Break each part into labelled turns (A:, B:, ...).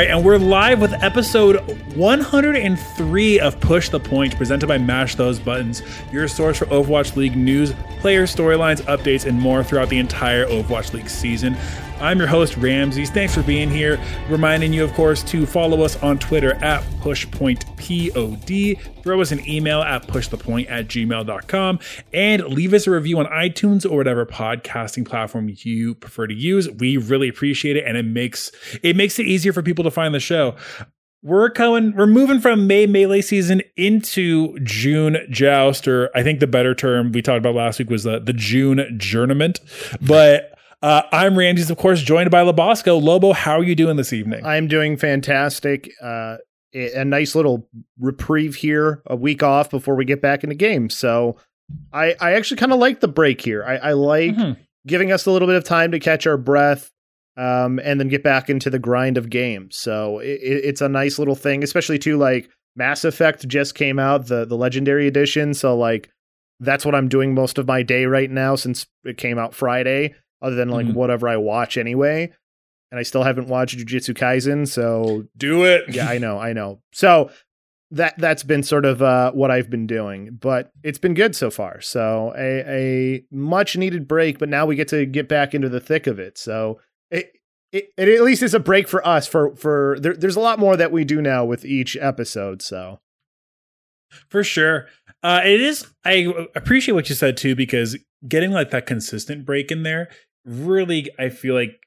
A: right, and we're live with episode 103 of Push the Point, presented by Mash Those Buttons, your source for Overwatch League news, player storylines, updates, and more throughout the entire Overwatch League season. I'm your host, Ramses. Thanks for being here. Reminding you, of course, to follow us on Twitter at PushPointPod, throw us an email at pushthepoint at gmail.com, and leave us a review on iTunes or whatever podcasting platform you prefer to use. We really appreciate it, and it makes it makes it easier for people to find the show we're going we're moving from may melee season into june joust or i think the better term we talked about last week was the, the june journament but uh, i'm ramses of course joined by labosco lobo how are you doing this evening
B: I'm doing fantastic. Uh, a nice little reprieve here, a week off before we get back into games. So I, I actually kind of like the break here. I, I like
A: Mhm.
B: giving us a little bit of time to catch our breath um, and then get back into the grind of games. So it, it- it's a nice little thing, especially too like Mass Effect just came out, the the Legendary Edition. So like that's what I'm doing most of my day right now since it came out Friday. Other than like
A: Mhm.
B: whatever I watch anyway, and I still haven't watched Jujutsu Kaisen. So
A: do it
B: yeah, I know, I know. So that that's been sort of uh, what I've been doing, but it's been good so far. So a, a much needed break, but now we get to get back into the thick of it. So it, it, it at least is a break for us. For for there, there's a lot more that we do now with each episode. So
A: For sure. Uh, it is. I appreciate what you said too, because getting like that consistent break in there really, I feel like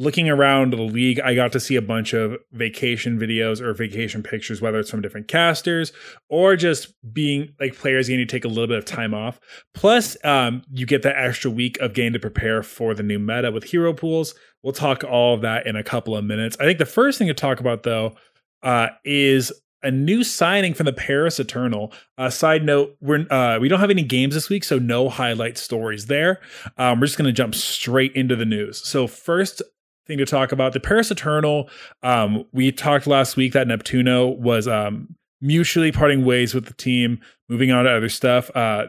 A: looking around the league, I got to see a bunch of vacation videos or vacation pictures, whether it's from different casters or just being like players getting to take a little bit of time off. Plus, um, you get that extra week of getting to prepare for the new meta with hero pools. We'll talk all of that in a couple of minutes. I think the first thing to talk about though uh, is a new signing from the Paris Eternal. Uh, side note: we're uh, we don't have any games this week, so no highlight stories there. Um, we're just going to jump straight into the news. So first thing to talk about the Paris Eternal. Um, we talked last week that Neptuno was um, mutually parting ways with the team, moving on to other stuff. Uh,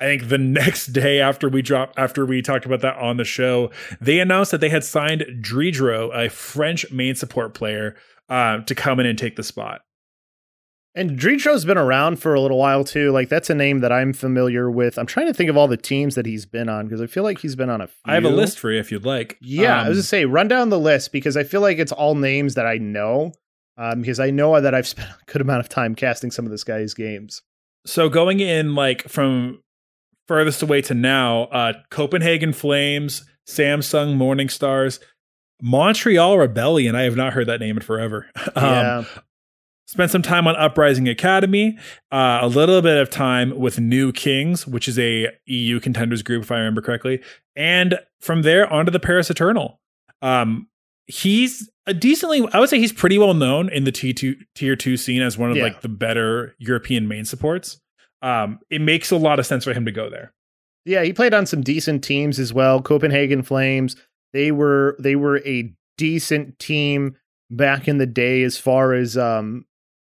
A: I think the next day after we dropped, after we talked about that on the show, they announced that they had signed Dridro, a French main support player, uh, to come in and take the spot.
B: And Dridro's been around for a little while too. Like that's a name that I'm familiar with. I'm trying to think of all the teams that he's been on because I feel like he's been on a. Few.
A: I have a list for you if you'd like.
B: Yeah, I
A: Um,
B: was gonna say run down the list because I feel like it's all names that I know. Um, because I know that I've spent a good amount of time casting some of this guy's games.
A: so going in like from furthest away to now, uh, Copenhagen Flames, Samsung Morning Stars, Montreal Rebellion. I have not heard that name in forever. um,
B: yeah,
A: Spent some time on Uprising Academy, uh, a little bit of time with New Kings, which is a EU contenders group, if I remember correctly, and from there onto the Paris Eternal. Um, he's a decently, I would say, he's pretty well known in the T two tier two scene as one of
B: Yeah.
A: like the better European main supports. Um, it makes a lot of sense for him to go there.
B: yeah, he played on some decent teams as well. Copenhagen Flames. They were they were a decent team back in the day as far as um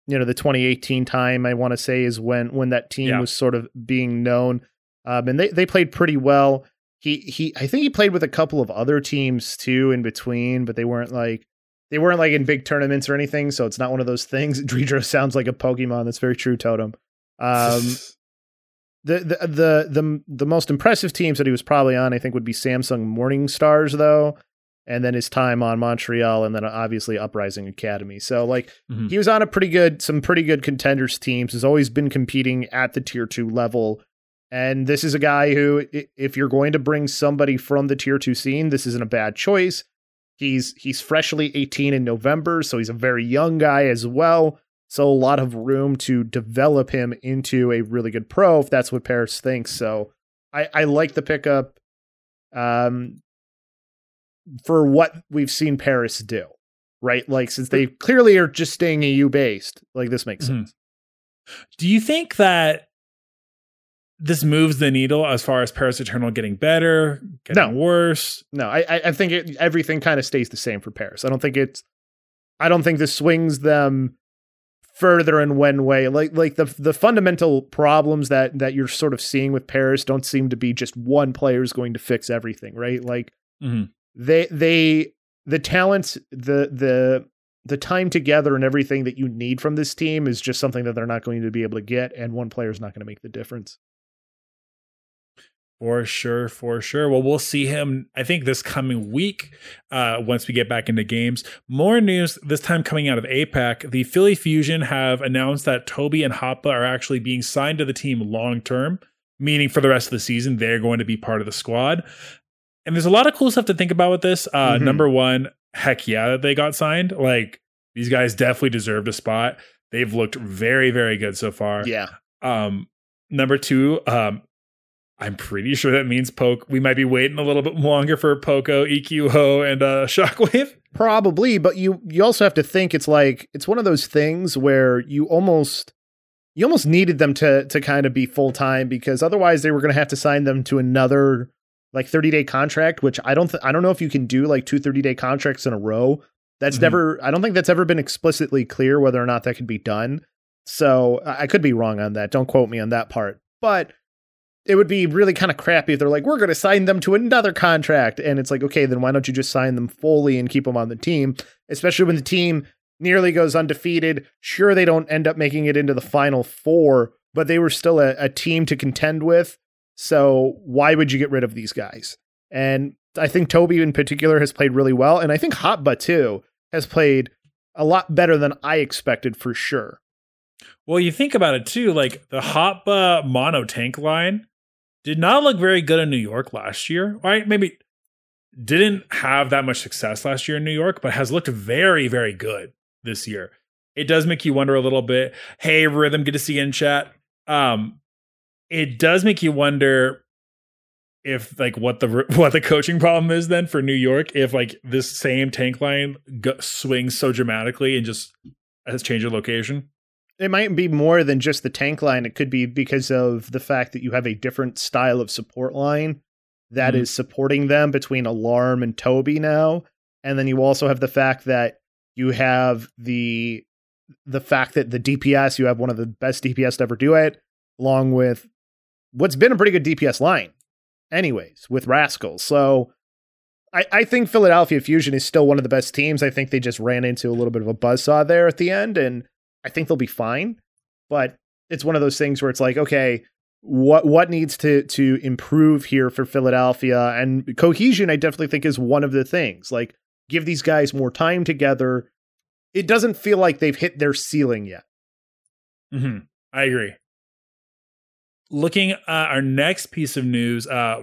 B: you know the 2018 time I want to say is when when that team
A: Yeah.
B: was sort of being known. Um and they they played pretty well. He he I think he played with a couple of other teams too in between but they weren't like they weren't like in big tournaments or anything so it's not one of those things. Dridro sounds like a pokemon. That's very true totem. Um the, the the the the most impressive teams that he was probably on, I think, would be Samsung Morning Stars, though, and then his time on Montreal, and then obviously Uprising Academy. So like
A: Mhm.
B: he was on a pretty good, some pretty good contenders teams. Has always been competing at the tier two level, and this is a guy who, if you're going to bring somebody from the tier two scene, this isn't a bad choice. He's he's freshly 18 in November, so he's a very young guy as well. So a lot of room to develop him into a really good pro if that's what Paris thinks. So I, I like the pickup um, for what we've seen Paris do, right? Like since they clearly are just staying EU based, like this makes
A: Mhm.
B: sense.
A: Do you think that this moves the needle as far as Paris Eternal getting better, getting
B: No.
A: worse.
B: No, I I- think it, everything kind of stays the same for Paris. I don't think it's I don't think this swings them further in one way. Like like the the fundamental problems that that you're sort of seeing with Paris don't seem to be just one player is going to fix everything, right? Like
A: Mhm.
B: They they the talents the the the time together and everything that you need from this team is just something that they're not going to be able to get and one player is not going to make the difference.
A: For sure, for sure. Well, we'll see him, I think, this coming week uh, once we get back into games. More news this time coming out of APAC. The Philly Fusion have announced that Toby and Hotba are actually being signed to the team long term, meaning for the rest of the season, they're going to be part of the squad. And there's a lot of cool stuff to think about with this. Uh,
B: Mhm.
A: Number one, heck yeah, that they got signed. Like, these guys definitely deserved a spot. They've looked very, very good so far.
B: Yeah.
A: Um, number two, um, I'm pretty sure that means Poke. We might be waiting a little bit longer for Poko, EQ Ho, and uh, Shockwave.
B: Probably, but you you also have to think it's like it's one of those things where you almost you almost needed them to to kind of be full time because otherwise they were going to have to sign them to another like 30 day contract, which I don't th- I don't know if you can do like two 30 day contracts in a row. That's
A: Mhm.
B: never I don't think that's ever been explicitly clear whether or not that could be done. So I I could be wrong on that. Don't quote me on that part. But it would be really kind of crappy if they're like, we're going to sign them to another contract. And it's like, okay, then why don't you just sign them fully and keep them on the team? Especially when the team nearly goes undefeated. Sure, they don't end up making it into the final four, but they were still a, a team to contend with. So why would you get rid of these guys? And I think Toby in particular has played really well. And I think Hotba too has played a lot better than I expected for sure.
A: Well, you think about it too, like the Hotba mono tank line did not look very good in New York last year. Right? Maybe didn't have that much success last year in New York, but has looked very, very good this year. It does make you wonder a little bit. Hey, Rhythm, good to see you in chat. Um, it does make you wonder if like what the what the coaching problem is then for New York if like this same tank line go, swings so dramatically and just has changed the location.
B: It might be more than just the tank line. It could be because of the fact that you have a different style of support line that is
A: Mhm.
B: supporting them between Alarm and Toby now. And then you also have the fact that you have the the fact that the DPS, you have one of the best DPS to ever do it, along with what's been a pretty good DPS line, anyways, with Rascals. So I, I think Philadelphia Fusion is still one of the best teams. I think they just ran into a little bit of a buzzsaw there at the end, and I think they'll be fine. But it's one of those things where it's like, okay, what what needs to to improve here for Philadelphia? And cohesion, I definitely think is one of the things. Like, give these guys more time together. It doesn't feel like they've hit their ceiling yet.
A: hmm I agree. Looking at our next piece of news, uh,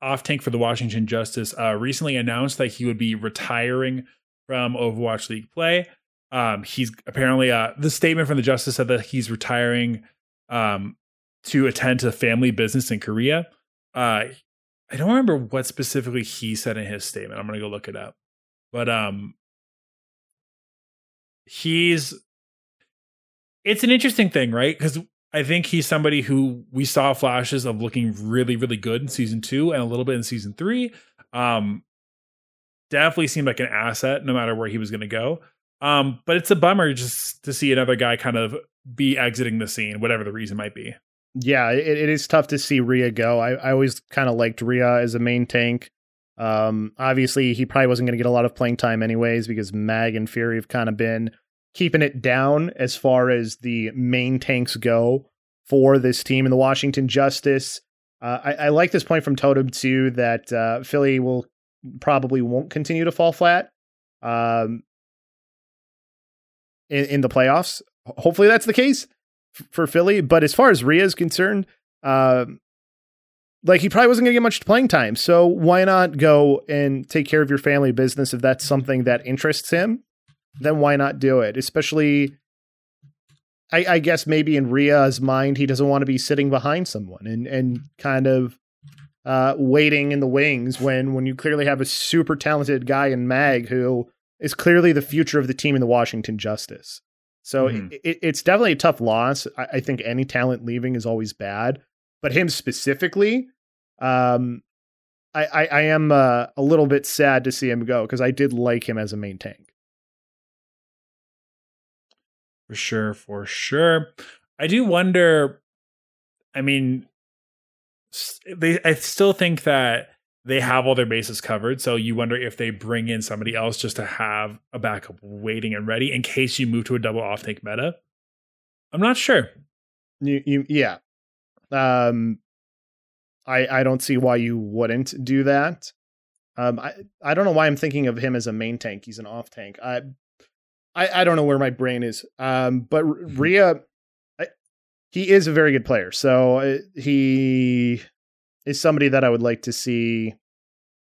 A: off tank for the Washington Justice, uh, recently announced that he would be retiring from Overwatch League play. Um, he's apparently uh, the statement from the Justice said that he's retiring um, to attend to family business in Korea. Uh, I don't remember what specifically he said in his statement. I'm gonna go look it up, but um, he's it's an interesting thing, right? Because I think he's somebody who we saw flashes of looking really, really good in season two and a little bit in season three. Um, definitely seemed like an asset no matter where he was going to go. Um, but it's a bummer just to see another guy kind of be exiting the scene, whatever the reason might be.
B: Yeah, it, it is tough to see Rhea go. I, I always kind of liked Rhea as a main tank. Um, obviously, he probably wasn't going to get a lot of playing time anyways because Mag and Fury have kind of been keeping it down as far as the main tanks go for this team in the Washington Justice. Uh, I, I like this point from Totem too that uh, Philly will probably won't continue to fall flat um, in, in the playoffs. Hopefully, that's the case f- for Philly. But as far as Rhea is concerned, um, like he probably wasn't going to get much playing time. So why not go and take care of your family business if that's something that interests him? Then why not do it? Especially, I, I guess maybe in Rhea's mind, he doesn't want to be sitting behind someone and and kind of uh, waiting in the wings when when you clearly have a super talented guy in Mag who is clearly the future of the team in the Washington Justice. So
A: Mhm.
B: it, it's definitely a tough loss. I, I think any talent leaving is always bad, but him specifically, um, I, I, I am uh, a little bit sad to see him go because I did like him as a main tank.
A: For sure, for sure. I do wonder. I mean, they. I still think that they have all their bases covered. So you wonder if they bring in somebody else just to have a backup waiting and ready in case you move to a double off tank meta. I'm not sure.
B: You, you, yeah. Um, I I don't see why you wouldn't do that. Um, I I don't know why I'm thinking of him as a main tank. He's an off tank. I I, I don't know where my brain is. Um, but mm-hmm. Rhea, I, he is a very good player. So uh, he is somebody that I would like to see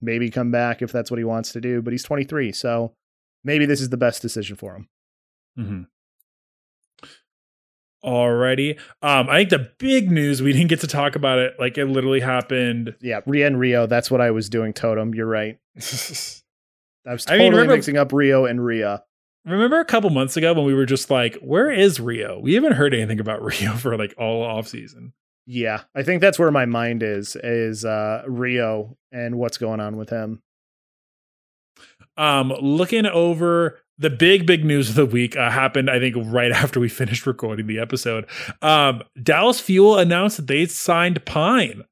B: maybe come back if that's what he wants to do. But he's 23, so maybe this is the best decision for him.
A: Mm-hmm. Alrighty. Um, I think the big news we didn't get to talk about it. Like it literally happened.
B: Yeah, Rhea and Rio. That's what I was doing. Totem. You're right. I was totally I mean, remember, mixing up Rio and Rhea.
A: Remember a couple months ago when we were just like, "Where is Rio?" We haven't heard anything about Rio for like all off season.
B: Yeah, I think that's where my mind is is uh Rio and what's going on with him.
A: Um, looking over the big big news of the week uh, happened i think right after we finished recording the episode um, dallas fuel announced that they signed pine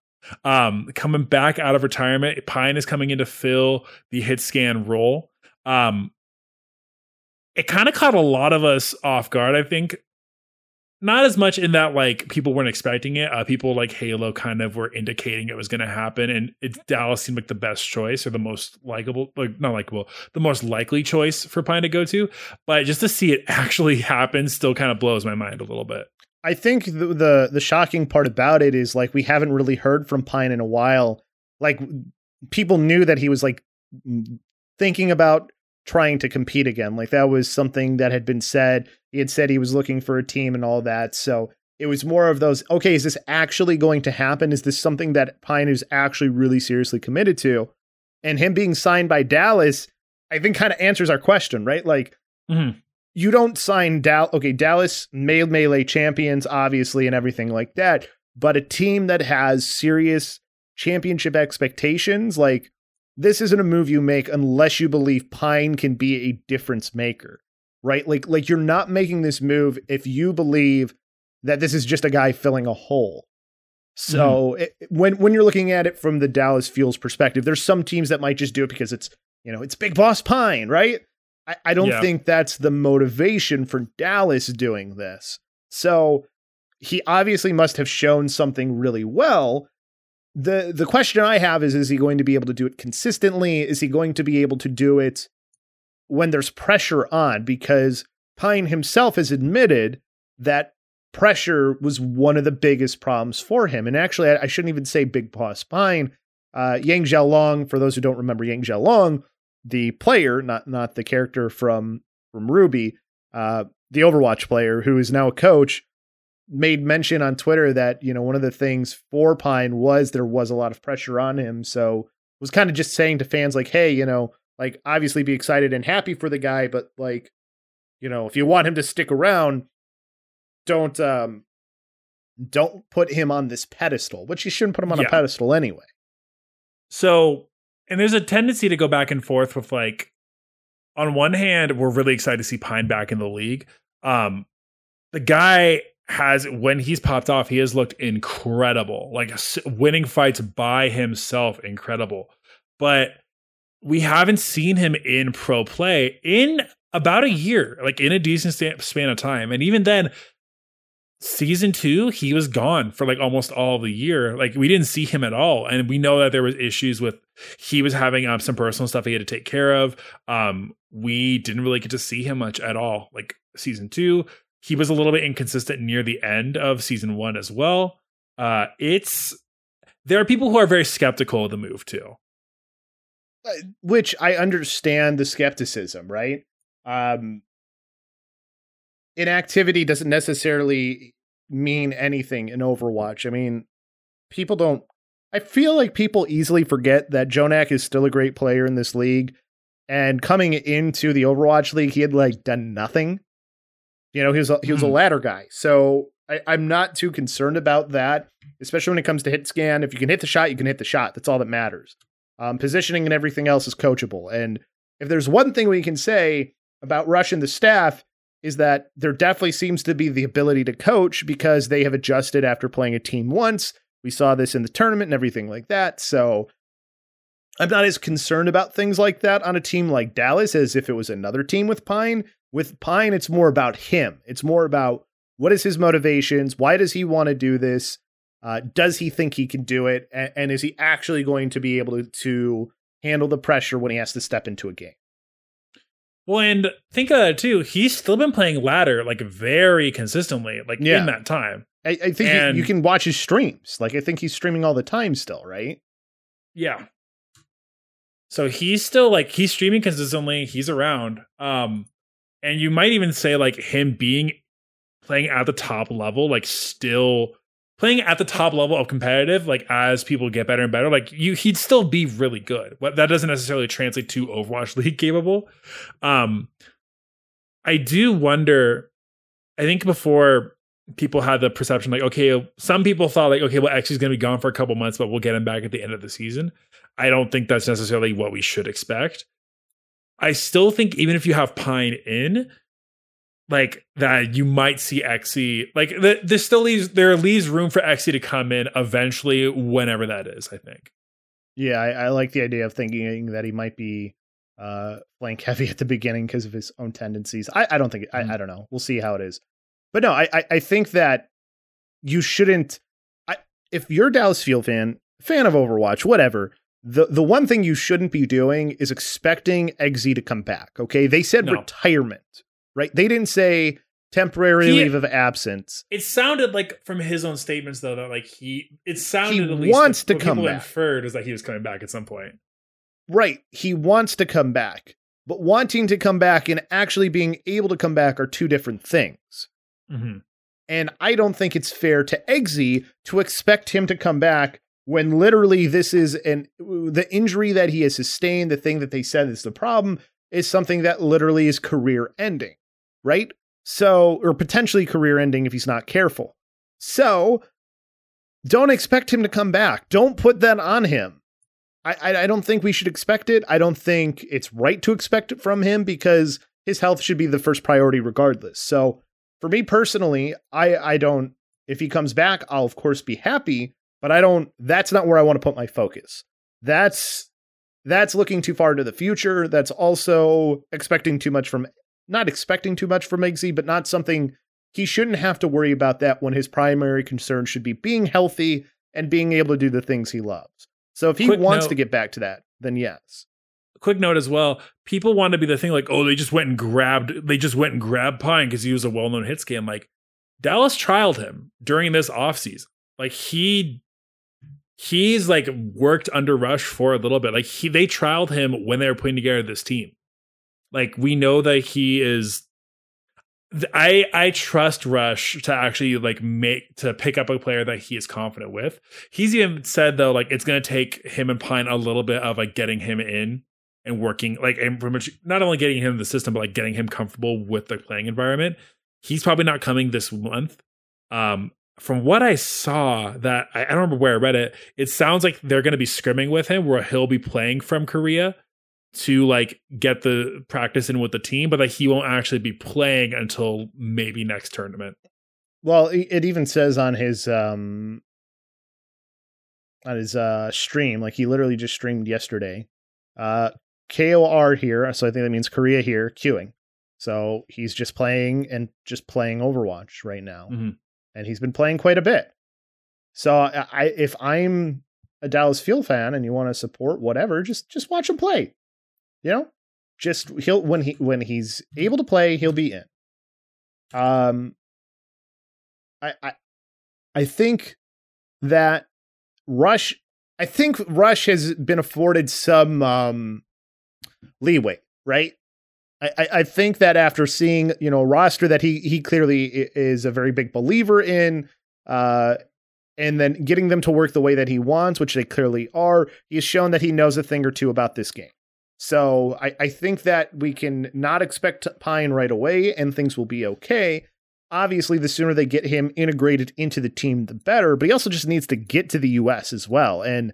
A: um, coming back out of retirement pine is coming in to fill the hit scan role um, it kind of caught a lot of us off guard i think not as much in that like people weren't expecting it. Uh, people like Halo kind of were indicating it was going to happen, and it Dallas seemed like the best choice or the most likable, like not likable, the most likely choice for Pine to go to. But just to see it actually happen still kind of blows my mind a little bit.
B: I think the, the the shocking part about it is like we haven't really heard from Pine in a while. Like people knew that he was like thinking about trying to compete again. Like that was something that had been said. He had said he was looking for a team and all that. So it was more of those, okay, is this actually going to happen? Is this something that Pine is actually really seriously committed to? And him being signed by Dallas, I think kind of answers our question, right? Like, mm-hmm. you don't sign Dallas. Okay, Dallas made melee champions, obviously, and everything like that. But a team that has serious championship expectations, like this isn't a move you make unless you believe Pine can be a difference maker, right? Like like you're not making this move if you believe that this is just a guy filling a hole. So mm-hmm. it, when when you're looking at it from the Dallas Fuels perspective, there's some teams that might just do it because it's you know it's Big Boss Pine, right? I, I don't yeah. think that's the motivation for Dallas doing this. So he obviously must have shown something really well the the question I have is is he going to be able to do it consistently? Is he going to be able to do it when there's pressure on? Because Pine himself has admitted that pressure was one of the biggest problems for him. And actually, I, I shouldn't even say Big Boss Pine. Uh, Yang Xiaolong, for those who don't remember Yang Xiaolong, the player, not not the character from from RWBY, uh, the Overwatch player who is now a coach, made mention on Twitter that, you know, one of the things for Pine was there was a lot of pressure on him. So was kind of just saying to fans like, hey, you know, like obviously be excited and happy for the guy, but like, you know, if you want him to stick around, don't um don't put him on this pedestal, which you shouldn't put him on yeah. a pedestal anyway.
A: So, and there's a tendency to go back and forth with like on one hand, we're really excited to see Pine back in the league. Um the guy has when he's popped off, he has looked incredible. Like winning fights by himself, incredible. But we haven't seen him in pro play in about a year, like in a decent span of time. And even then, season two, he was gone for like almost all the year. Like we didn't see him at all. And we know that there was issues with he was having um, some personal stuff he had to take care of. Um, we didn't really get to see him much at all. Like season two, he was a little bit inconsistent near the end of season one as well. Uh, it's there are people who are very skeptical of the move too.
B: Uh, which I understand the skepticism, right? Um, inactivity doesn't necessarily mean anything in Overwatch. I mean, people don't. I feel like people easily forget that JJoNak is still a great player in this league. And coming into the Overwatch League, he had like done nothing you know, he was a, he was a hmm. ladder guy, so I, I'm not too concerned about that. Especially when it comes to hit scan. If you can hit the shot, you can hit the shot. That's all that matters. Um, positioning and everything else is coachable. And if there's one thing we can say about Rush and the staff is that there definitely seems to be the ability to coach because they have adjusted after playing a team once. We saw this in the tournament and everything like that. So I'm not as concerned about things like that on a team like Dallas as if it was another team with Pine. With Pine, it's more about him. It's more about what is his motivations? Why does he want to do this? Uh, does he think he can do it? And, and is he actually going to be able to, to handle the pressure when he has to step into a game?
A: Well, and think of that too. He's still been playing ladder like very consistently, like
B: Yeah.
A: in that time.
B: I, I think you-
A: And-
B: you can watch his streams. Like I think he's streaming all the time still, right?
A: Yeah. So he's still like he's streaming consistently. He's around. Um, and you might even say like him being playing at the top level, like still playing at the top level of competitive, like as people get better and better, like you he'd still be really good. But that doesn't necessarily translate to Overwatch League capable. Um I do wonder, I think before people had the perception like, okay, some people thought like, okay, well, X is gonna be gone for a couple months, but we'll get him back at the end of the season. I don't think that's necessarily what we should expect. I still think even if you have Pine in, like that you might see Xzi like th- this still leaves there leaves room for Xzi to come in eventually whenever that is, I think.
B: Yeah, I, I like the idea of thinking that he might be uh, flank heavy at the beginning because of his own tendencies. I, I don't think
A: Mm.
B: I, I don't know. We'll see how it is. But no, I, I, I think that you shouldn't. I, if you're a Dallas Fuel fan, fan of Overwatch, whatever. The the one thing you shouldn't be doing is expecting Xzi to come back. Okay, they said
A: No.
B: retirement, right? They didn't say temporary
A: He-
B: leave of absence.
A: It sounded like from his own statements though that like he it sounded
B: He
A: at least
B: wants
A: that
B: to
A: what
B: come
A: people
B: back.
A: inferred is that he was coming back at some point.
B: Right. He wants to come back, but wanting to come back and actually being able to come back are two different things.
A: Mm-hmm.
B: And I don't think it's fair to Eggsy to expect him to come back when literally this is an the injury that he has sustained, the thing that they said is the problem, is something that literally is career ending, right? So, or potentially career ending if he's not careful. So, don't expect him to come back. Don't put that on him. I, I, I don't think we should expect it. I don't think it's right to expect it from him because his health should be the first priority regardless. So, for me personally, I I don't if he comes back, I'll of course be happy, but I don't that's not where I want to put my focus. That's that's looking too far into the future. That's also expecting too much from not expecting too much from Xzi, but not something he shouldn't have to worry about that when his primary concern should be being healthy and being able to do the things he loves. So if he
A: Quick
B: wants
A: note.
B: to get back to that, then yes.
A: quick note as well people want to be the thing like oh they just went and grabbed they just went and grabbed pine because he was a well-known hit scan. like dallas trialed him during this offseason like he he's like worked under rush for a little bit like he they trialed him when they were putting together this team like we know that he is I I trust Rush to actually like make to pick up a player that he is confident with. He's even said though like it's going to take him and Pine a little bit of like getting him in and working like and pretty much not only getting him in the system but like getting him comfortable with the playing environment. He's probably not coming this month. Um from what I saw that I, I don't remember where I read it, it sounds like they're going to be scrimming with him where he'll be playing from Korea to like get the practice in with the team, but that he won't actually be playing until maybe next tournament.
B: Well, it even says on his um on his uh stream, like he literally just streamed yesterday. Uh KOR here, so I think that means Korea here, queuing. So he's just playing and just playing Overwatch right now.
A: Mhm.
B: And he's been playing quite a bit. So I, if I'm a Dallas Fuel fan and you want to support whatever, just just watch him play. You know? Just he'll when he when he's able to play, he'll be in. Um I I I think that Rush I think Rush has been afforded some um leeway, right? I, I, think that after seeing, you know, a roster that he he clearly is a very big believer in, uh and then getting them to work the way that he wants, which they clearly are, he has shown that he knows a thing or two about this game. So I, I think that we can not expect Pine right away and things will be okay. Obviously, the sooner they get him integrated into the team, the better, but he also just needs to get to the US as well. And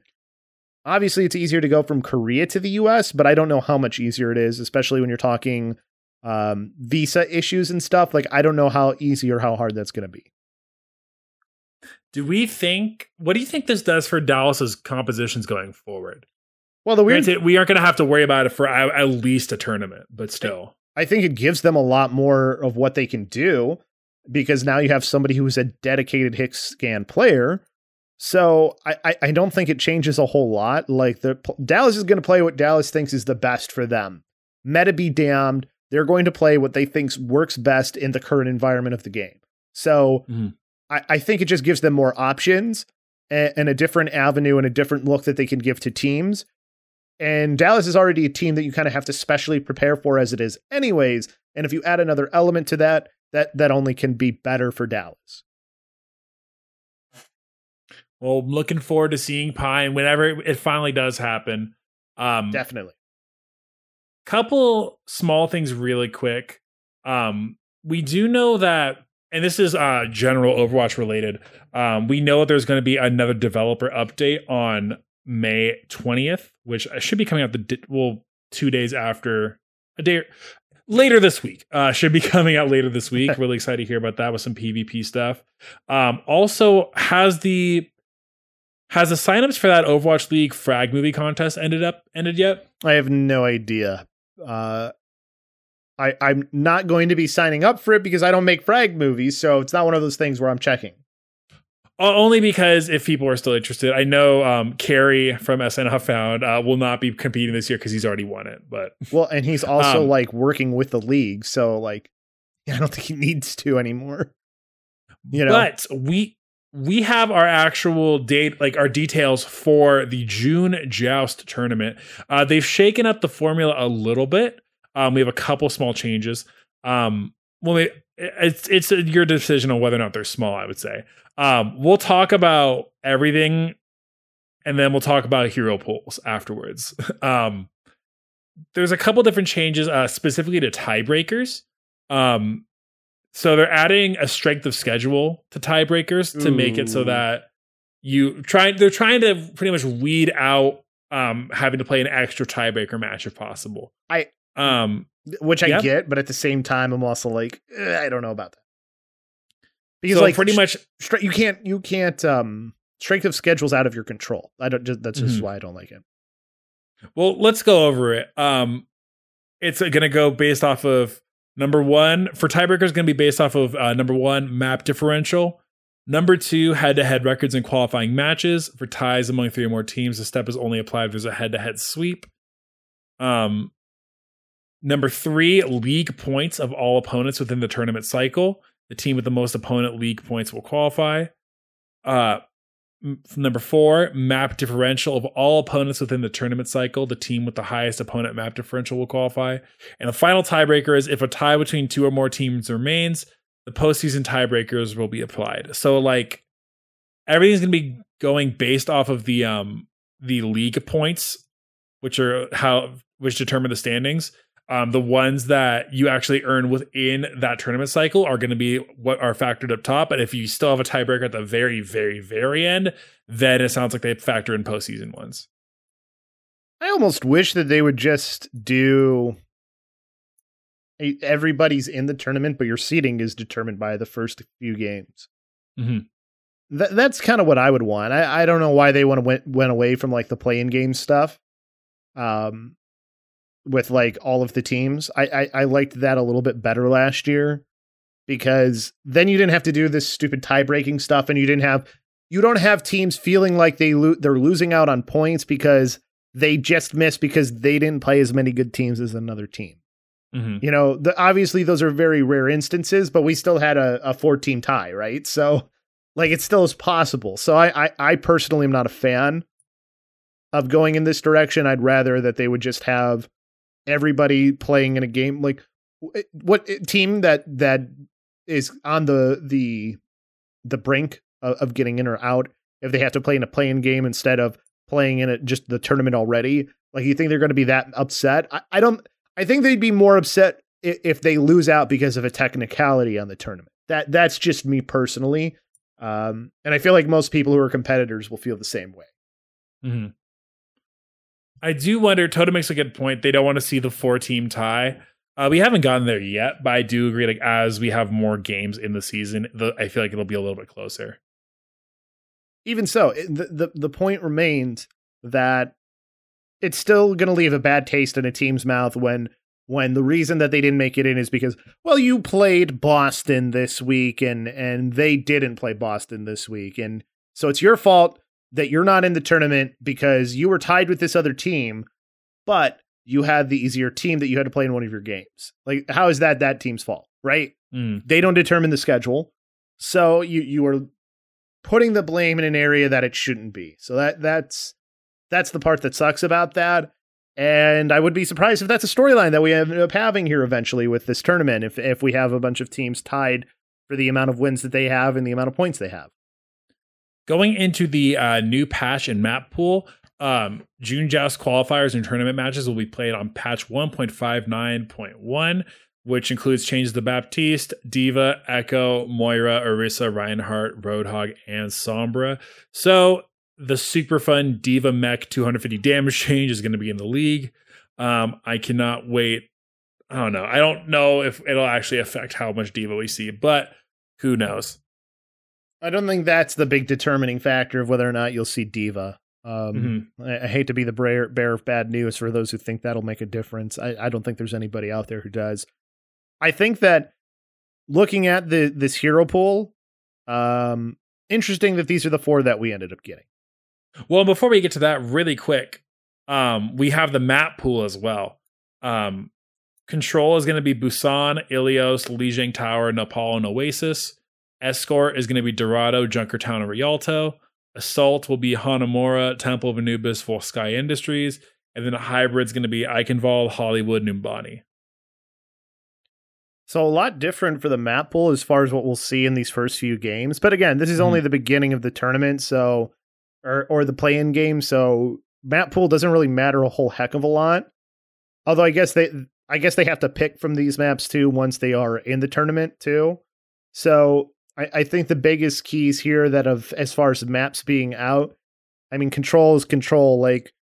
B: Obviously, it's easier to go from Korea to the US, but I don't know how much easier it is, especially when you're talking um, visa issues and stuff. Like, I don't know how easy or how hard that's going to be.
A: Do we think? What do you think this does for Dallas's compositions going forward?
B: Well, the weird
A: Granted, we aren't going to have to worry about it for at at least a tournament, but still.
B: I think it gives them a lot more of what they can do because now you have somebody who's a dedicated hit scan player. So I, I, I don't think it changes a whole lot. Like the Dallas is going to play what Dallas thinks is the best for them. Meta be damned. They're going to play what they think works best in the current environment of the game. So
A: Mhm.
B: I, I think it just gives them more options and, and a different avenue and a different look that they can give to teams. And Dallas is already a team that you kind of have to specially prepare for as it is, anyways. And if you add another element to that, that that only can be better for Dallas.
A: Well, I'm looking forward to seeing Pine whenever it finally does happen. Um,
B: Definitely.
A: couple small things really quick. Um, we do know that, and this is uh, general Overwatch related. Um, we know that there's going to be another developer update on May 20th, which should be coming out the di- well two days after a day later this week. Uh, should be coming out later this week. really excited to hear about that with some PvP stuff. Um, also, has the has the signups for that Overwatch League frag movie contest ended up ended yet?
B: I have no idea. Uh, I I'm not going to be signing up for it because I don't make frag movies, so it's not one of those things where I'm checking.
A: Only because if people are still interested, I know um, Carrie from SNL Found uh, will not be competing this year because he's already won it. But
B: Well, and he's also
A: Um,
B: like working with the league, so like I don't think he needs to anymore. You know,
A: but we we have our actual date, like our details for the June Joust tournament. Uh, they've shaken up the formula a little bit. Um, we have a couple small changes. Um, well, it- it's it's your decision on whether or not they're small. I would say. Um, we'll talk about everything, and then we'll talk about hero pools afterwards. um, there's a couple different changes, uh, specifically to tiebreakers. Um, so they're adding a strength of schedule to tiebreakers to make it so that you try. They're trying to pretty much weed out um, having to play an extra tiebreaker match if possible.
B: I-
A: um
B: which I
A: Yep.
B: get, but at the same time, I'm also like eh, I don't know about that because
A: so
B: like
A: pretty much
B: stre- you can't you can't um strength of schedules out of your control. I don't just that's just
A: Mhm.
B: why I don't like it.
A: Well, let's go over it. Um, it's going to go based off of number one for tiebreaker Is going to be based off of uh, number one map differential. Number two, head-to-head records in qualifying matches for ties among three or more teams. The step is only applied if there's a head-to-head sweep. Um, number three, league points of all opponents within the tournament cycle. The team with the most opponent league points will qualify. Uh, Number four, map differential of all opponents within the tournament cycle. The team with the highest opponent map differential will qualify. And the final tiebreaker is if a tie between two or more teams remains, the postseason tiebreakers will be applied. So like everything's gonna be going based off of the um the league points, which are how which determine the standings. Um, the ones that you actually earn within that tournament cycle are going to be what are factored up top. But if you still have a tiebreaker at the very, very, very end, then it sounds like they factor in postseason ones.
B: I almost wish that they would just do everybody's in the tournament, but your seating is determined by the first few games.
A: Mhm.
B: Th- that's kind of what I would want. I, I don't know why they want to went went away from like the playing game stuff. Um, with like all of the teams, I, I I liked that a little bit better last year because then you didn't have to do this stupid tie breaking stuff, and you didn't have you don't have teams feeling like they lo- they're losing out on points because they just missed because they didn't play as many good teams as another team.
A: Mhm.
B: You know, the, obviously those are very rare instances, but we still had a, a four team tie, right? So, like, it still is possible. So, I, I, I personally am not a fan of going in this direction. I'd rather that they would just have everybody playing in a game. Like, what team that that is on the the the brink of, of getting in or out if they have to play in a playing game instead of playing in it just the tournament already? Like, you think they're going to be that upset? I, I don't. I think they'd be more upset i- if they lose out because of a technicality on the tournament. That that's just me personally, um, and I feel like most people who are competitors will feel the same way.
A: Mhm. I do wonder. Toto makes a good point. They don't want to see the four team tie. Uh, we haven't gotten there yet, but I do agree. Like as we have more games in the season, the, I feel like it'll be a little bit closer.
B: Even so, the the, the point remains that it's still going to leave a bad taste in a team's mouth when when the reason that they didn't make it in is because well you played Boston this week and and they didn't play Boston this week and so it's your fault that you're not in the tournament because you were tied with this other team but you had the easier team that you had to play in one of your games like how is that that team's fault right
A: Mm.
B: they don't determine the schedule so you you are putting the blame in an area that it shouldn't be so that that's that's the part that sucks about that and I would be surprised if that's a storyline that we end up having here eventually with this tournament. If if we have a bunch of teams tied for the amount of wins that they have and the amount of points they have.
A: Going into the uh, new patch and map pool, um, June Joust qualifiers and tournament matches will be played on patch 1.59.1, which includes changes to Baptiste, D.Va, Echo, Moira, Orisa, Reinhardt, Roadhog, and Sombra. So the super fun D.Va Mech 250 damage change is going to be in the league. Um, I cannot wait. I don't know. I don't know if it'll actually affect how much D.Va we see, but who knows?
B: I don't think that's the big determining factor of whether or not you'll see D.Va. Um,
A: Mhm.
B: I, I hate to be the bearer, bearer of bad news for those who think that'll make a difference. I, I don't think there's anybody out there who does. I think that looking at the this hero pool, um, interesting that these are the four that we ended up getting.
A: Well, before we get to that, really quick, um, we have the map pool as well. Um, Control is going to be Busan, Ilios, Lijiang Tower, Nepal, and Oasis. Escort is going to be Dorado, Junkertown, and Rialto. Assault will be Hanamura, Temple of Anubis, Volskaya Industries. And then a hybrid is going to be Eichenwald, Hollywood, and Numbani.
B: So a lot different for the map pool as far as what we'll see in these first few games. But again, this is mm-hmm. only the beginning of the tournament, so or or the play-in game, so map pool doesn't really matter a whole heck of a lot. Although I guess they I guess they have to pick from these maps too once they are in the tournament too. So I, I think the biggest keys here that of as far as maps being out, I mean control is control, like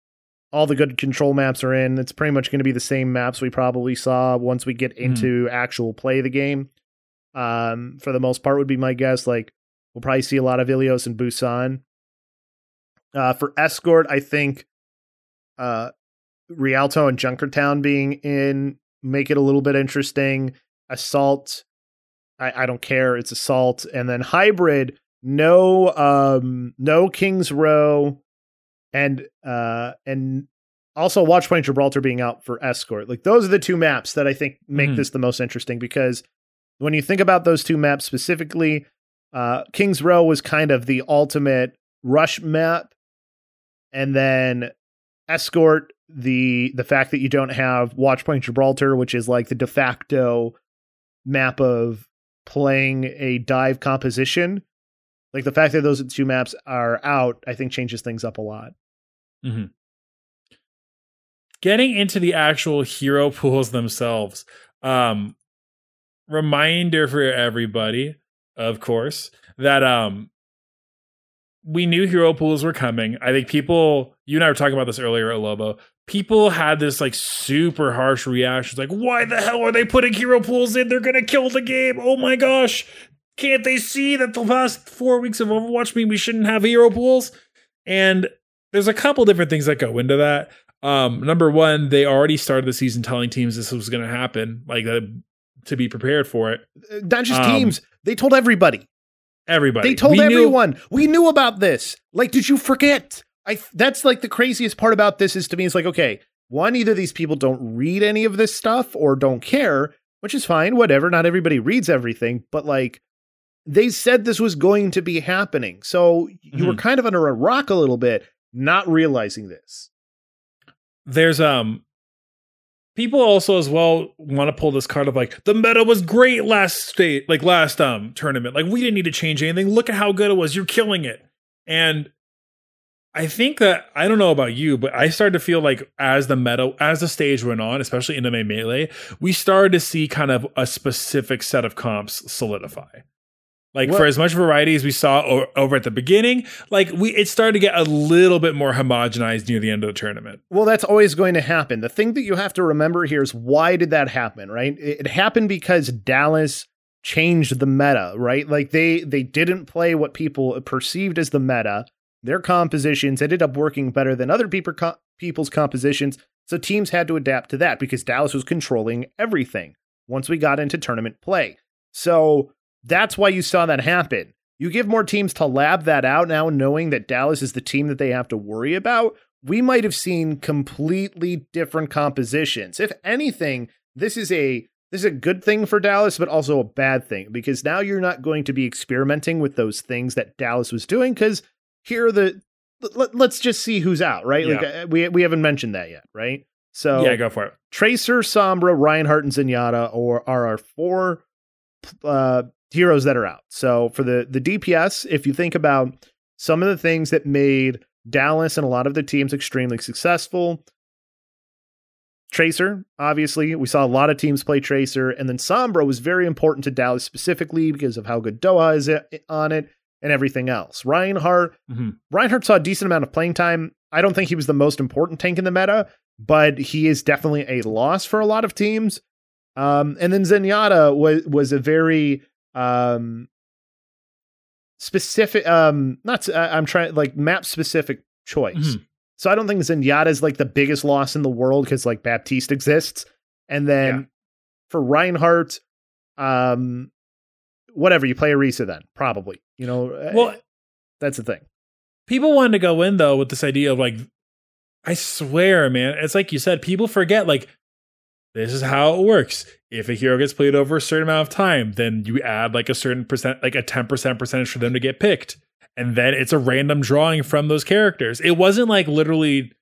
B: all the good control maps are in. It's pretty much going to be the same maps we probably saw once we get into actual play the game. Um, for the most part, would be my guess. Like we'll probably see a lot of Ilios and Busan. Uh, for escort, I think uh, Rialto and Junkertown being in make it a little bit interesting. Assault, I, I don't care. It's assault, and then hybrid. No, um, no Kings Row and uh and also Watchpoint Gibraltar being out for escort. Like those are the two maps that I think make
A: Mhm.
B: this the most interesting because when you think about those two maps specifically, uh Kings Row was kind of the ultimate rush map and then escort the the fact that you don't have Watchpoint Gibraltar which is like the de facto map of playing a dive composition like the fact that those two maps are out i think changes things up a lot.
A: Getting into the actual hero pools themselves um reminder for everybody of course that um we knew hero pools were coming. I think people you and i were talking about this earlier at lobo people had this like super harsh reactions like why the hell are they putting hero pools in? They're gonna kill the game. Oh my gosh. Can't they see that the last four weeks of overwatch mean we shouldn't have hero pools? And there's a couple different things that go into that. Um, number one, they already started the season telling teams this was going to happen, like uh, to be prepared for it.
B: Not just
A: Um,
B: teams they told everybody.
A: Everybody,
B: they told
A: We knew-
B: everyone. We knew about this. Like did you forget i that's like the craziest part about this is to me it's like okay one either these people don't read any of this stuff or don't care which is fine whatever not everybody reads everything but like they said this was going to be happening. So you were
A: Mhm.
B: kind of under a rock a little bit not realizing this.
A: There's um people also as well want to pull this card of like the meta was great last state like last um tournament. Like we didn't need to change anything. Look at how good it was. You're killing it. And i think that i don't know about you but i started to feel like as the meta as the stage went on especially in the melee we started to see kind of a specific set of comps solidify Like
B: Well-
A: for as much variety as we saw o- over at the beginning, like we it started to get a little bit more homogenized near the end of the tournament.
B: Well, that's always going to happen. The thing that you have to remember here is why did that happen, right? It, it happened because Dallas changed the meta, right? Like they they didn't play what people perceived as the meta. Their compositions ended up working better than other people's compositions, so teams had to adapt to that because Dallas was controlling everything once we got into tournament play. So that's why you saw that happen. You give more teams to lab that out now, knowing that Dallas is the team that they have to worry about. We might have seen completely different compositions. If anything, this is a this is a good thing for Dallas, but also a bad thing because now you're not going to be experimenting with those things that Dallas was doing. Because here are the let, us just see who's out, right? Like uh, we we haven't mentioned that yet, right? So
A: yeah, go for it.
B: Tracer, Sombra, Reinhardt, and Zenyatta or are our four uh, heroes that are out. So for the the DPS, if you think about some of the things that made Dallas and a lot of the teams extremely successful, Tracer, obviously, we saw a lot of teams play Tracer, and then Sombra was very important to Dallas specifically because of how good Doha is on it and everything else. Reinhardt,
A: Mhm.
B: Reinhardt saw a decent amount of playing time. I don't think he was the most important tank in the meta, but he is definitely a loss for a lot of teams. Um, and then Zenyatta was was a very um, specific, um, not I'm trying like map specific choice.
A: Mhm.
B: So I don't think Zenyatta is like the biggest loss in the world because like Baptiste exists, and then
A: Yeah.
B: for Reinhardt, um, whatever you play Orisa then probably you know uh,
A: Well,
B: that's the thing.
A: people wanted to go in though with this idea of like i swear man it's like you said people forget like this is how it works. If a hero gets played over a certain amount of time then you add like a certain percent like a 10% percentage for them to get picked. And then it's a random drawing from those characters. It wasn't like literally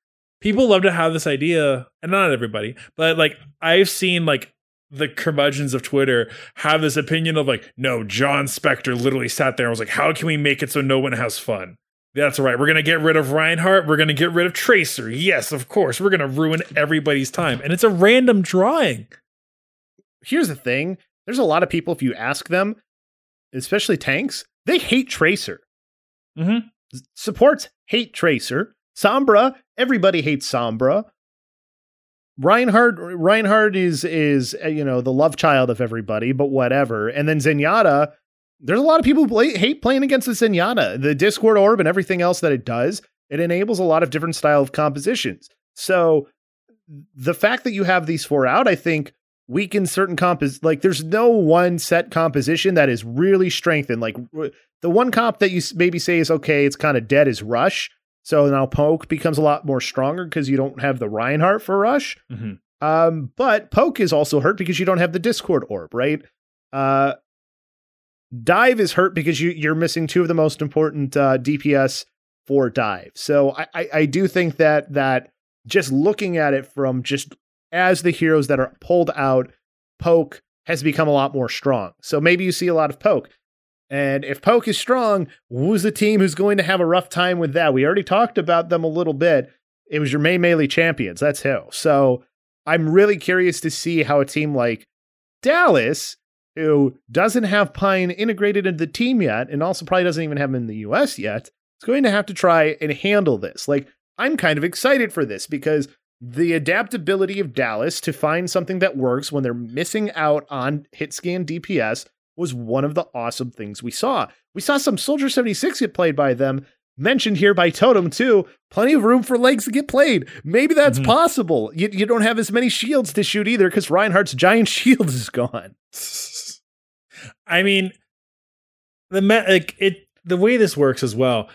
A: people love to have this idea and not everybody but like i've seen like the curmudgeons of Twitter have this opinion of like, no, Jon Spector literally sat there and was like, how can we make it so no one has fun? That's right. We're going to get rid of Reinhardt. We're going to get rid of Tracer. Yes, of course. We're going to ruin everybody's time. And it's a random drawing.
B: Here's the thing: there's a lot of people if you ask them, especially tanks, they hate Tracer.
A: Mm-hmm.
B: Supports hate Tracer. Sombra, everybody hates Sombra. Reinhardt Reinhardt is is uh, you know the love child of everybody, but whatever. And then Zenyatta, there's a lot of people who play, hate playing against the Zenyatta. The Discord orb and everything else that it does, it enables a lot of different style of compositions. So the fact that you have these four out, I think weakens certain compos like there's no one set composition that is really strengthened. Like the one comp that you maybe say is okay, it's kind of dead is Rush. So now Poke becomes a lot more stronger because you don't have the Reinhardt for Rush.
A: Mm-hmm.
B: Um, but Poke is also hurt because you don't have the Discord orb, right? Uh, Dive is hurt because you you're missing two of the most important uh, DPS for Dive. So I, I I do think that that just looking at it from just as the heroes that are pulled out, Poke has become a lot more strong. So maybe you see a lot of Poke. And if Poke is strong, who's the team who's going to have a rough time with that? We already talked about them a little bit. It was your May Melee champions. That's who. So I'm really curious to see how a team like Dallas, who doesn't have Pine integrated into the team yet, and also probably doesn't even have him in the US yet, is going to have to try and handle this. Like, I'm kind of excited for this because the adaptability of Dallas to find something that works when they're missing out on hit scan DPS was one of the awesome things we saw. We saw some Soldier 76 get played by them, mentioned here by Totem too. Plenty of room for legs to get played. Maybe that's
A: Mhm.
B: possible. You, you don't have as many shields to shoot either because Reinhardt's giant shield is gone.
A: I mean, the like it the way this works as well.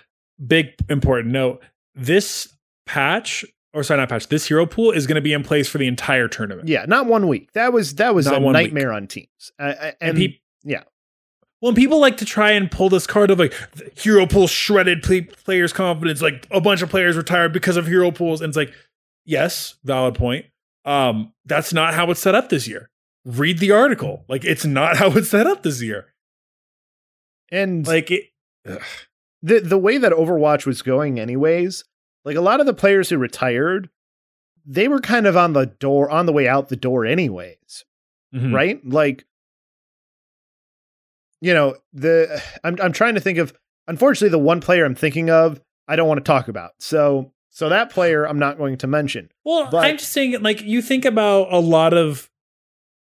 A: Big important note: this patch, or sorry, not patch. This hero pool is going to be in place for the entire tournament.
B: Yeah, not one week. That was that was
A: Not
B: a
A: one week.
B: nightmare on teams. Uh,
A: and,
B: and
A: peop-
B: yeah.
A: Well, people like to try and pull this card of like hero pool shredded play- players' confidence. Like a bunch of players retired because of hero pools, and it's like, yes, valid point. Um, that's not how it's set up this year. Read the article. Like it's not how it's set up this year.
B: and
A: Like it.
B: the the way that Overwatch was going, anyways, like a lot of the players who retired, they were kind of on the door, on the way out the door, anyways,
A: Mhm.
B: right? Like you know, the I'm I'm trying to think of unfortunately the one player I'm thinking of I don't want to talk about. So so that player I'm not going to mention.
A: Well,
B: But-
A: I'm just saying, like you think about a lot of,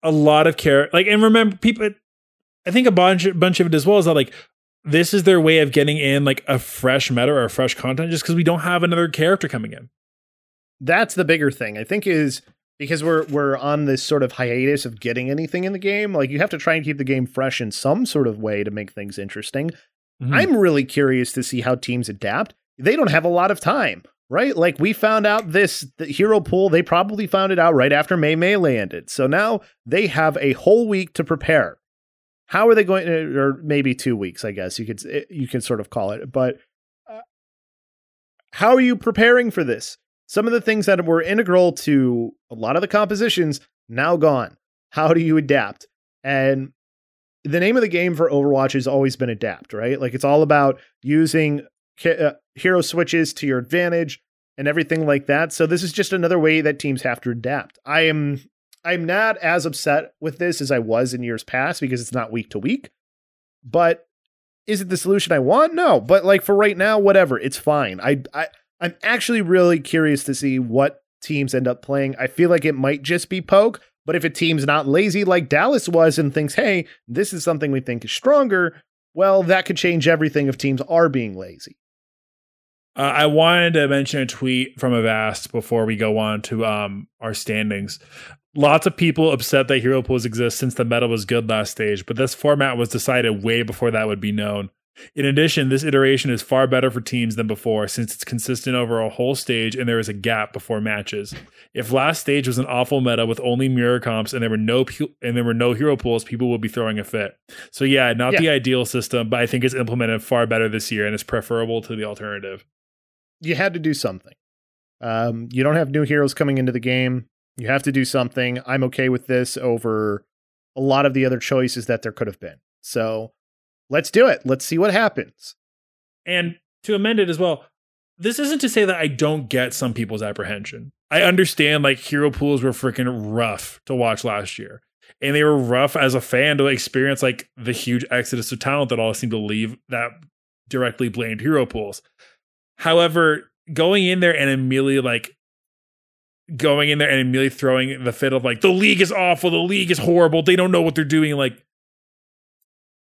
A: a lot of care, like, and remember, people. I think a bunch, bunch of it as well is that like this is their way of getting in like a fresh meta or a fresh content, just because we don't have another character coming in.
B: That's the bigger thing. I think is because we're we're on this sort of hiatus of getting anything in the game. Like you have to try and keep the game fresh in some sort of way to make things interesting.
A: Mhm.
B: I'm really curious to see how teams adapt. They don't have a lot of time, right? Like we found out this the hero pool, they probably found it out right after May Melee ended. So now they have a whole week to prepare. How are they going to, or maybe two weeks, I guess you could you could sort of call it. But uh, how are you preparing for this? Some of the things that were integral to a lot of the compositions now gone. How do you adapt? And the name of the game for Overwatch has always been adapt, right? Like it's all about using uh, hero switches to your advantage and everything like that. So this is just another way that teams have to adapt. I am I'm not as upset with this as I was in years past because it's not week to week. But is it the solution I want? No. But like for right now, whatever, it's fine. I I I'm actually really curious to see what teams end up playing. I feel like it might just be poke, but if a team's not lazy like Dallas was and thinks, hey, this is something we think is stronger, well, that could change everything if teams are being lazy.
A: Uh, I wanted to mention a tweet from Avast before we go on to um, our standings. Lots of people upset that hero pools exist since the meta was good last stage, but this format was decided way before that would be known. In addition, this iteration is far better for teams than before since it's consistent over a whole stage and there is a gap before matches. If last stage was an awful meta with only mirror comps and there were no pu- and there were no hero pools, people would be throwing a fit. So yeah, not the ideal system, but I think it's implemented far better this year and is preferable to the alternative.
B: You had to do something. Um, you don't have new heroes coming into the game. You have to do something. I'm okay with this over a lot of the other choices that there could have been. So let's do it. Let's see what happens.
A: And to amend it as well, this isn't to say that I don't get some people's apprehension. I understand like hero pools were freaking rough to watch last year. And they were rough as a fan to experience like the huge exodus of talent that all seemed to leave that directly blamed hero pools. However, going in there and immediately like going in there and immediately throwing the fit of like the league is awful, the league is horrible, they don't know what they're doing. Like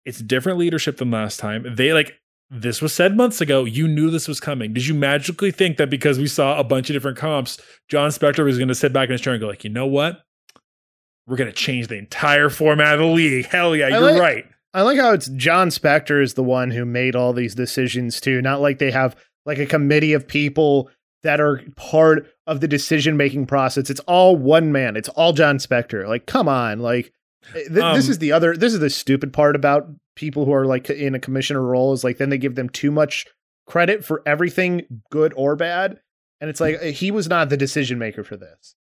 A: it's different leadership than last time. They like this was said months ago. You knew this was coming. Did you magically think that because we saw a bunch of different comps, Jon Spector was going to sit back in his chair and go like, you know what? We're going to change the entire format of the league. Hell yeah, you're
B: like-
A: right.
B: I like how it's Jon Spector is the one who made all these decisions too. Not like they have like a committee of people that are part of the decision making process. It's all one man. It's all Jon Spector. Like, come on. Like, th- this
A: Um,
B: is the other. This is the stupid part about people who are like in a commissioner role is like then they give them too much credit for everything, good or bad. And it's like he was not the decision maker for this.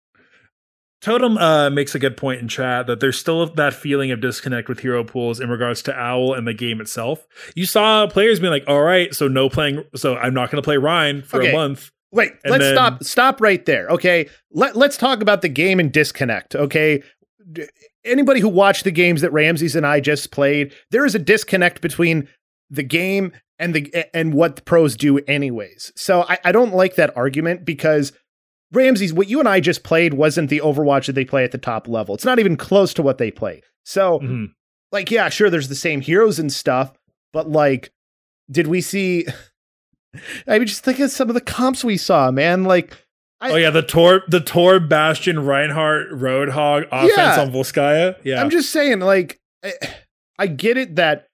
A: Totem uh, makes a good point in chat that there's still that feeling of disconnect with hero pools in regards to Owl and the game itself. You saw players being like, "All right, so no playing, so I'm not going to play Rein for
B: Okay.
A: a month."
B: Wait,
A: And
B: let's
A: then-
B: stop stop right there. Okay. Let let's talk about the game and disconnect. Okay. Anybody who watched the games that Ramses and I just played, there is a disconnect between the game and the and what the pros do anyways. So I, I don't like that argument because Ramses, what you and I just played wasn't the Overwatch that they play at the top level. It's not even close to what they play. So
A: Mhm.
B: like yeah sure there's the same heroes and stuff but like did we see i mean just think of some of the comps we saw man like I-
A: oh yeah, the Tor, the Tor, Bastion, Reinhardt, Roadhog offense
B: Yeah.
A: on Volskaya. Yeah,
B: i'm just saying like I, I get it that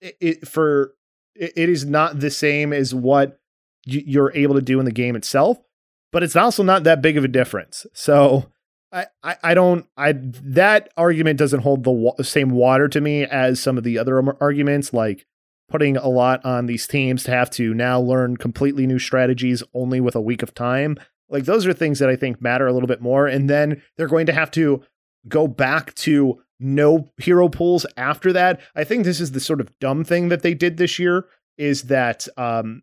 B: it, it for it, it is not the same as what y- you're able to do in the game itself but it's also not that big of a difference so I, I, I don't I that argument doesn't hold the wa- same water to me as some of the other arguments like putting a lot on these teams to have to now learn completely new strategies only with a week of time like those are things that I think matter a little bit more and then they're going to have to go back to no hero pools after that I think this is the sort of dumb thing that they did this year is that um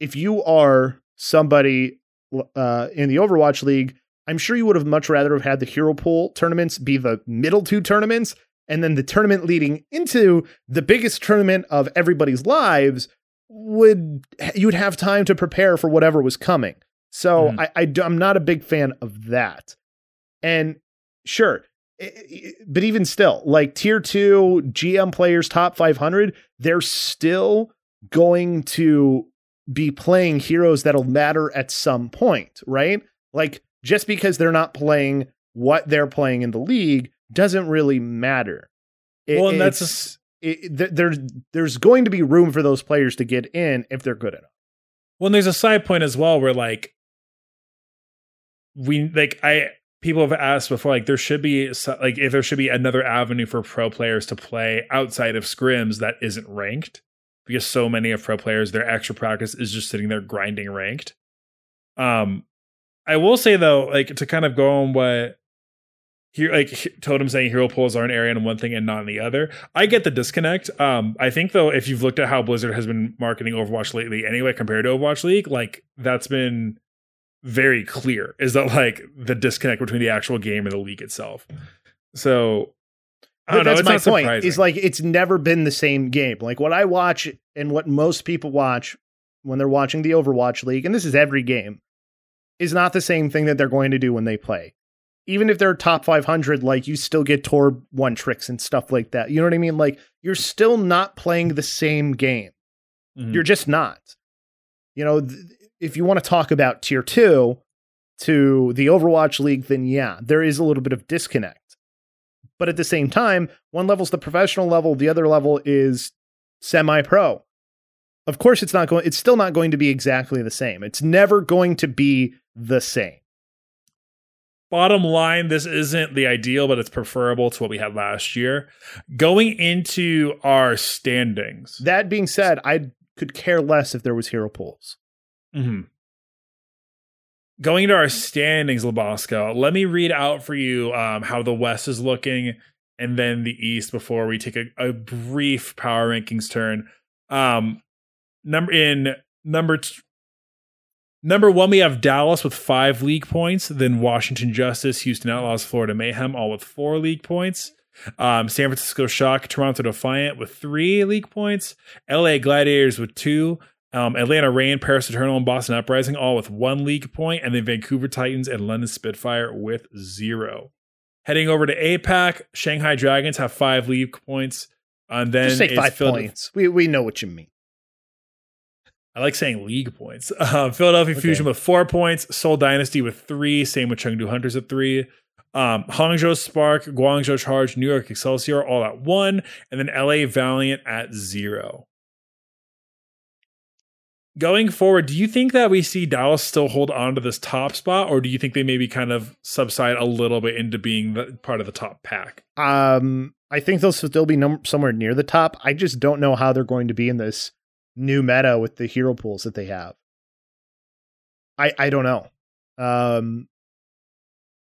B: if you are somebody uh in the Overwatch league I'm sure you would have much rather have had the hero pool tournaments be the middle two tournaments and then the tournament leading into the biggest tournament of everybody's lives would you'd have time to prepare for whatever was coming. So
A: Mhm.
B: I, I am not a big fan of that. And sure, but even still, like tier two GM players, top 500, they're still going to be playing heroes that'll matter at some point, right? Like just because they're not playing what they're playing in the league doesn't really matter. It-
A: Well, and that's
B: it's- it, there, there's going to be room for those players to get in if they're good enough.
A: Well, and there's a side point as well where like we like I people have asked before like there should be like if there should be another avenue for pro players to play outside of scrims that isn't ranked because so many of pro players their extra practice is just sitting there grinding ranked. Um I will say though like to kind of go on what here like he- totem saying hero pools are an area in one thing and not in the other i get the disconnect um i think though if you've looked at how blizzard has been marketing overwatch lately anyway compared to overwatch league like that's been very clear is that like the disconnect between the actual game and the league itself so I
B: But
A: don't know,
B: that's
A: it's
B: my point.
A: surprising.
B: Is like it's never been the same game. Like what I watch and what most people watch when they're watching the Overwatch League, and this is every game, is not the same thing that they're going to do when they play. Even if they're top 500, like you still get Tor one tricks and stuff like that. You know what I mean? Like you're still not playing the same game.
A: Mhm.
B: You're just not. You know, th- if you want to talk about tier two to the Overwatch League, then yeah, there is a little bit of disconnect. But at the same time, one level's the professional level, the other level is semi pro. Of course, it's not going, it's still not going to be exactly the same. It's never going to be the same.
A: bottom line, this isn't the ideal, but it's preferable to what we had last year. Going into our standings.
B: That being said, I could care less if there was hero pools.
A: Mhm. Going into our standings, Labosco, let me read out for you um, how the West is looking and then the East before we take a, a brief power rankings turn. Um, number in number t- number one, we have Dallas with five league points, then Washington Justice, Houston Outlaws, Florida Mayhem, all with four league points. Um, San Francisco Shock, Toronto Defiant with three league points, LA Gladiators with two, um, Atlanta Reign, Paris Eternal, and Boston Uprising all with one league point, and then Vancouver Titans and London Spitfire with zero. Heading over to APAC, Shanghai Dragons have five league points. And then
B: Just say five points. We, we know what you mean.
A: I like saying league points. Uh, Philadelphia
B: Okay.
A: Fusion with four points, Seoul Dynasty with three, same with Chengdu Hunters at three. Um, Hangzhou Spark, Guangzhou Charge, New York Excelsior all at one, and then LA Valiant at zero. Going forward, do you think that we see Dallas still hold on to this top spot, or do you think they maybe kind of subside a little bit into being the, part of the top pack?
B: Um, I think they'll still be num- somewhere near the top. I just don't know how they're going to be in this new meta with the hero pools that they have. I I don't know. Um,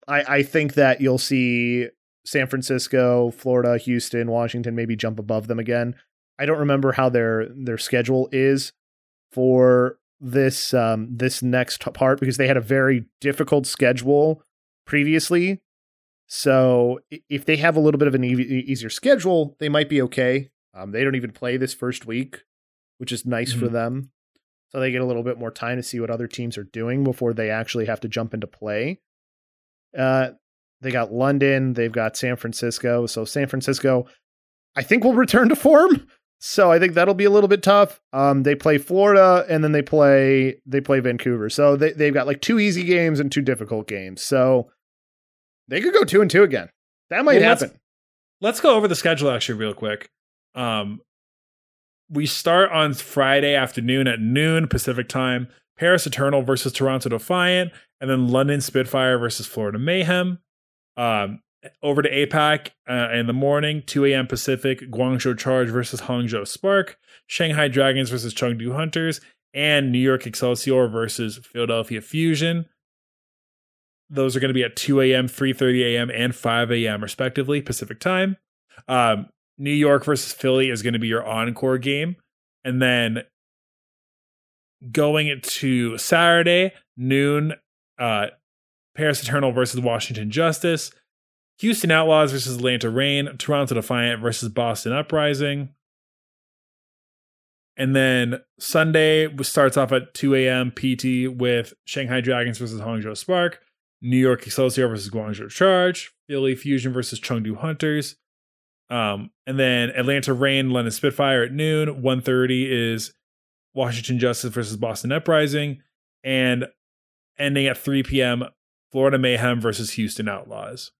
B: I I think that you'll see San Francisco, Florida, Houston, Washington maybe jump above them again. I don't remember how their their schedule is for this um this next part because they had a very difficult schedule previously so if they have a little bit of an e- easier schedule, they might be okay. Um, they don't even play this first week, which is nice for
A: Mhm.
B: them. So they get a little bit more time to see what other teams are doing before they actually have to jump into play. Uh, they got London, they've got San Francisco. So San Francisco, I think will return to form. So I think that'll be a little bit tough. Um, they play Florida and then they play they play Vancouver. So they they've got like two easy games and two difficult games. So they could go two and two again. That might
A: Well, let's-
B: happen.
A: Let's go over the schedule actually real quick. Um, we start on Friday afternoon at noon Pacific time. Paris Eternal versus Toronto Defiant, and then London Spitfire versus Florida Mayhem. Um, over to APAC uh, in the morning, 2 a.m. Pacific, Guangzhou Charge versus Hangzhou Spark, Shanghai Dragons versus Chengdu Hunters, and New York Excelsior versus Philadelphia Fusion. Those are going to be at 2 a.m., 3:30 a.m., and 5 a.m. respectively Pacific time. Um, New York versus Philly is going to be your encore game, and then going to Saturday noon, uh, Paris Eternal versus Washington Justice, Houston Outlaws versus Atlanta Reign, Toronto Defiant versus Boston Uprising. And then Sunday starts off at 2 a.m. PT with Shanghai Dragons versus Hangzhou Spark, New York Excelsior versus Guangzhou Charge, Philly Fusion versus Chengdu Hunters. Um, and then Atlanta Reign, London Spitfire at noon. 1.30 is Washington Justice versus Boston Uprising. And ending at 3 p.m., Florida Mayhem versus Houston Outlaws.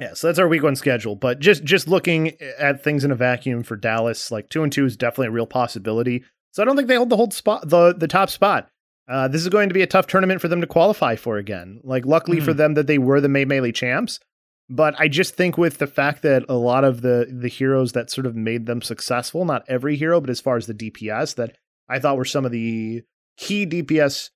B: Yeah, so that's our week one schedule. But just just looking at things in a vacuum for Dallas, like two and two is definitely a real possibility. So I don't think they hold the hold spot the the top spot. Uh, this is going to be a tough tournament for them to qualify for again. Like luckily mm-hmm. for them that they were the May Melee champs. But I just think with the fact that a lot of the the heroes that sort of made them successful, not every hero, but as far as the DPS that I thought were some of the key DPS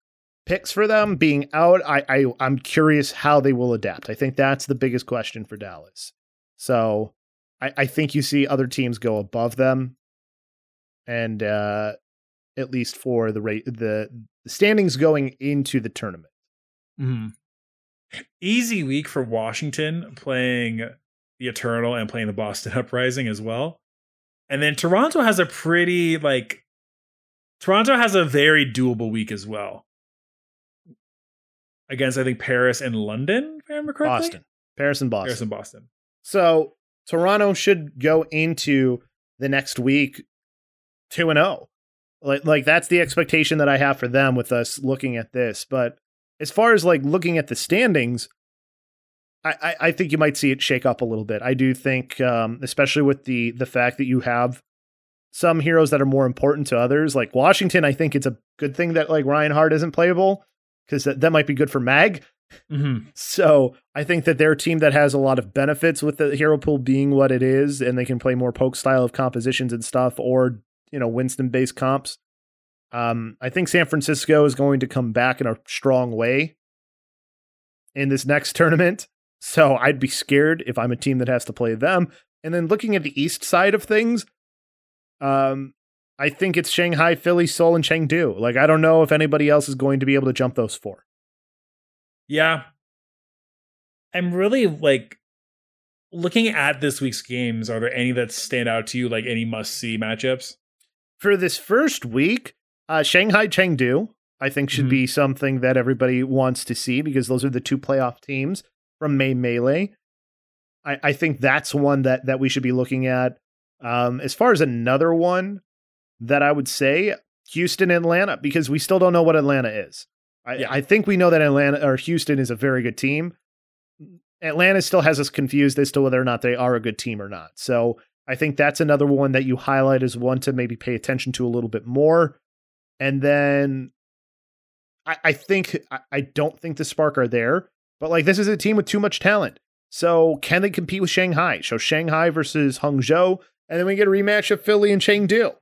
B: picks for them being out, I, I I'm curious how they will adapt. I think that's the biggest question for Dallas. So I, I think you see other teams go above them, and uh, at least for the rate the, the standings going into the tournament.
A: Mm-hmm. Easy week for Washington playing the Eternal and playing the Boston Uprising as well. And then Toronto has a pretty like Toronto has a very doable week as well against I think Paris and London, if I remember correctly.
B: Boston, Paris and Boston,
A: Paris and Boston.
B: So Toronto should go into the next week two and zero. Oh. Like like that's the expectation that I have for them with us looking at this. But as far as like looking at the standings, I, I, I think you might see it shake up a little bit. I do think, um, especially with the the fact that you have some heroes that are more important to others, like Washington. I think it's a good thing that like Reinhardt isn't playable because that, that might be good for Mag.
A: Mm-hmm.
B: So I think that they're a team that has a lot of benefits with the hero pool being what it is, and they can play more poke style of compositions and stuff, or you know Winston based comps. Um, I think San Francisco is going to come back in a strong way in this next tournament. So I'd be scared if I'm a team that has to play them. And then looking at the east side of things, um, I think it's Shanghai, Philly, Seoul, and Chengdu. Like, I don't know if anybody else is going to be able to jump those four.
A: Yeah. I'm really like looking at this week's games. Are there any that stand out to you, like any must see matchups?
B: For this first week, uh, Shanghai, Chengdu, I think should mm-hmm. be something that everybody wants to see because those are the two playoff teams from May Melee. I, I think that's one that that we should be looking at. Um, as far as another one, that I would say Houston, Atlanta, because we still don't know what Atlanta is. I, yeah. I think we know that Atlanta or Houston is a very good team. Atlanta still has us confused as to whether or not they are a good team or not. So I think that's another one that you highlight as one to maybe pay attention to a little bit more. And then I, I think I, I don't think the Spark are there, but like this is a team with too much talent. So can they compete with Shanghai? So Shanghai versus Hangzhou, and then we get a rematch of Philly and Chengdu.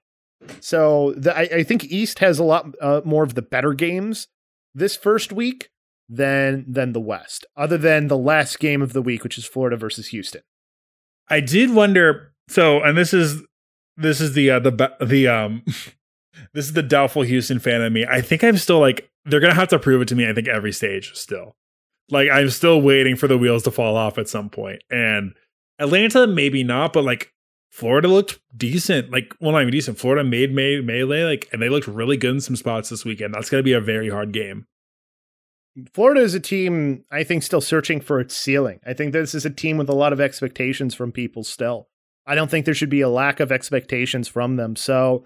B: So the, I, I, think East has a lot uh, more of the better games this first week than than the West, other than the last game of the week, which is Florida versus Houston.
A: I did wonder. So, and this is this is the uh, the the um this is the doubtful Houston fan of me. I think I'm still like they're gonna have to prove it to me. I think every stage still. Like I'm still waiting for the wheels to fall off at some point, and Atlanta maybe not, but like Florida looked decent. Like, well, not even decent. Florida made May, Melee, like, and they looked really good in some spots this weekend. That's going to be a very hard game.
B: Florida is a team, I think, still searching for its ceiling. I think this is a team with a lot of expectations from people still. I don't think there should be a lack of expectations from them. So,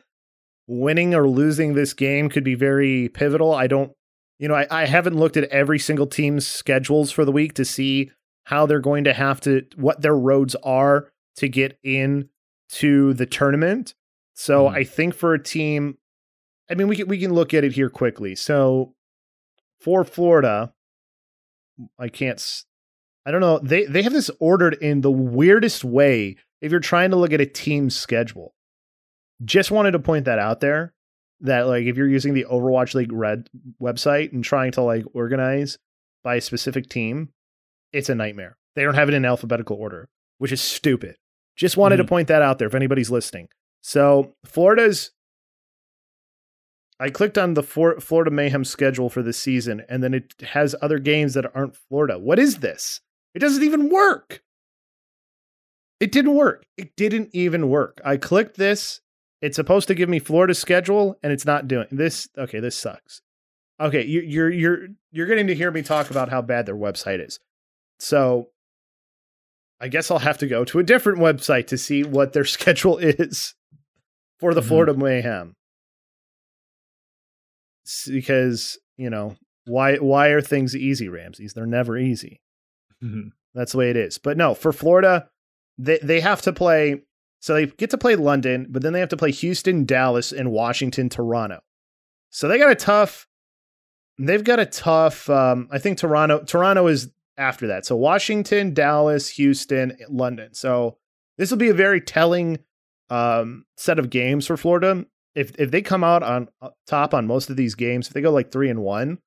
B: winning or losing this game could be very pivotal. I don't, you know, I, I haven't looked at every single team's schedules for the week to see how they're going to have to, what their roads are to get in to the tournament. So mm. I think for a team, I mean, we can we can look at it here quickly. So for Florida, I can't. I don't know. They they have this ordered in the weirdest way. If you're trying to look at a team's schedule, just wanted to point that out there. That like if you're using the Overwatch League Red website and trying to like organize by a specific team, it's a nightmare. They don't have it in alphabetical order, which is stupid. Just wanted mm-hmm. to point that out there if anybody's listening. So Florida's. I clicked on the Florida Mayhem schedule for this season, and then it has other games that aren't Florida. What is this? It doesn't even work. It didn't work. It didn't even work. I clicked this. It's supposed to give me Florida's schedule, and it's not doing this. Okay, this sucks. Okay, you, you're you're you're getting to hear me talk about how bad their website is. So, I guess I'll have to go to a different website to see what their schedule is for the
A: Mhm.
B: Florida Mayhem. S- Because you know why why are things easy, Ramses? They're never easy.
A: Mhm.
B: That's the way it is. But no, for Florida, they they have to play. So they get to play London, but then they have to play Houston, Dallas, and Washington, Toronto. So they got a tough. They've got a tough. Um, I think Toronto. Toronto is after that. So Washington, Dallas, Houston, London. So this will be a very telling um, set of games for Florida. If if they come out on uh, top on most of these games, if they go like three and one,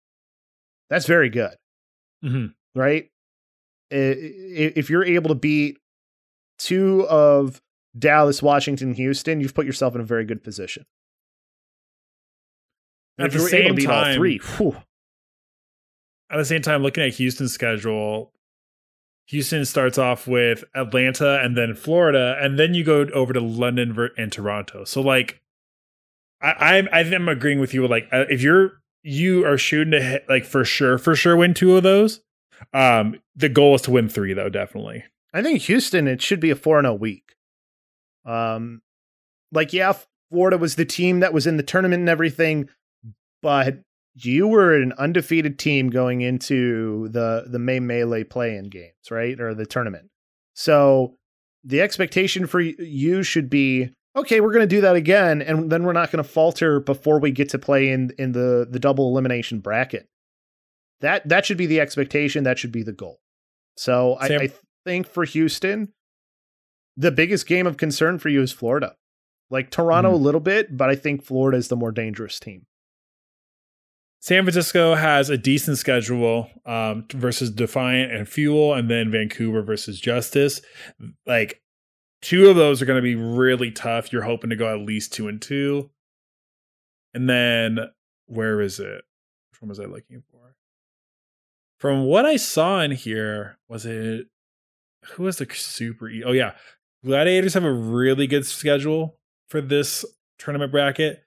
B: that's very good
A: Mhm.
B: right? If you're able to beat two of Dallas, Washington, Houston, you've put yourself in a very good position. And
A: At
B: if
A: the
B: you were able to beat all
A: time-
B: three, whew,
A: At the same time, looking at Houston's schedule, Houston starts off with Atlanta and then Florida, and then you go over to London and Toronto. So, like, I, I'm I I'm agreeing with you. Like, uh, if you're you are shooting to hit, like for sure, for sure, win two of those. Um, the goal is to win three, though. Definitely.
B: I think Houston it should be a four and a week. Um, like yeah, Florida was the team that was in the tournament and everything, but you were an undefeated team going into the the May Melee play-in games, right, or the tournament. So the expectation for you should be okay. We're going to do that again, and then we're not going to falter before we get to play in in the the double elimination bracket. That that should be the expectation. That should be the goal. So I, I think for Houston, the biggest game of concern for you is Florida. Like Toronto
A: Mhm.
B: a little bit, but I think Florida is the more dangerous team.
A: San Francisco has a decent schedule um, versus Defiant and Fuel, and then Vancouver versus Justice. Like two of those are going to be really tough. You're hoping to go at least two and two, and then where is it? Which one was I looking for? From what I saw in here, was it who was the super? Oh yeah, Gladiators have a really good schedule for this tournament bracket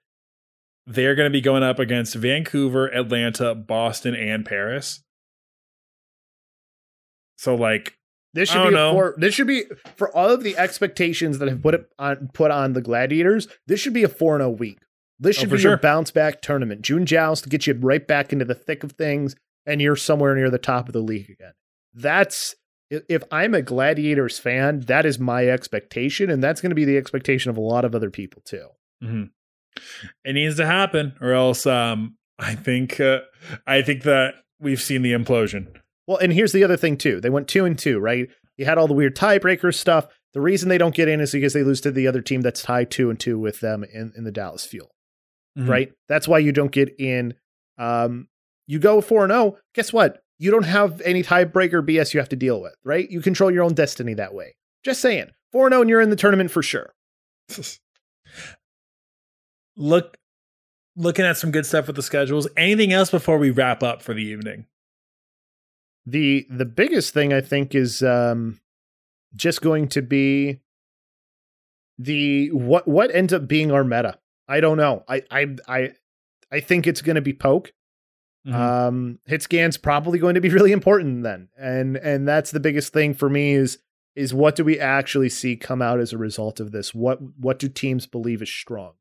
A: they're going to be going up against Vancouver, Atlanta, Boston, and Paris. So like,
B: This
A: I
B: should
A: don't
B: be
A: know.
B: four, this should be for all of the expectations that have put it on put on the Gladiators. This should be a four and a week. This
A: Oh,
B: should
A: for
B: be your bounce back tournament. June Joust to get you right back into the thick of things, and you're somewhere near the top of the league again. That's if I'm a Gladiators fan, that is my expectation, and that's going to be the expectation of a lot of other people too.
A: mhm. It needs to happen, or else um, I think uh, I think that we've seen the implosion.
B: Well, and here's the other thing too. They went two and two, right? You had all the weird tiebreaker stuff. The reason they don't get in is because they lose to the other team that's tied two and two with them in, in the Dallas Fuel,
A: Mhm.
B: right? That's why you don't get in. Um, you go four and zero. Guess what? You don't have any tiebreaker BS you have to deal with, right? You control your own destiny that way. Just saying, four and zero, and you're in the tournament for sure.
A: Look, looking at some good stuff with the schedules. Anything else before we wrap up for the evening?
B: the The biggest thing I think is um, just going to be the what what ends up being our meta. I don't know. I I I I think it's going to be poke.
A: Mhm.
B: Um, hit scan's probably going to be really important then, and and that's the biggest thing for me is is what do we actually see come out as a result of this? What what do teams believe is strong?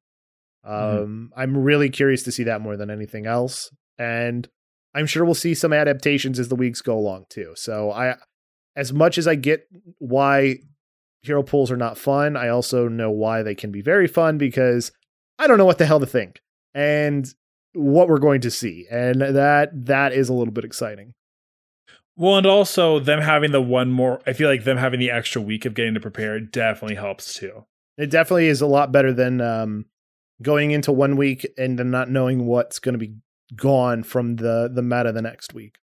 B: Um,
A: Mhm.
B: I'm really curious to see that more than anything else, and I'm sure we'll see some adaptations as the weeks go along too. So I, as much as I get why hero pools are not fun, I also know why they can be very fun because I don't know what the hell to think and what we're going to see, and that that is a little bit exciting.
A: Well, and also them having the one more, I feel like them having the extra week of getting to prepare definitely helps too.
B: It definitely is a lot better than um, going into one week and then not knowing what's going to be gone from the the meta the next week.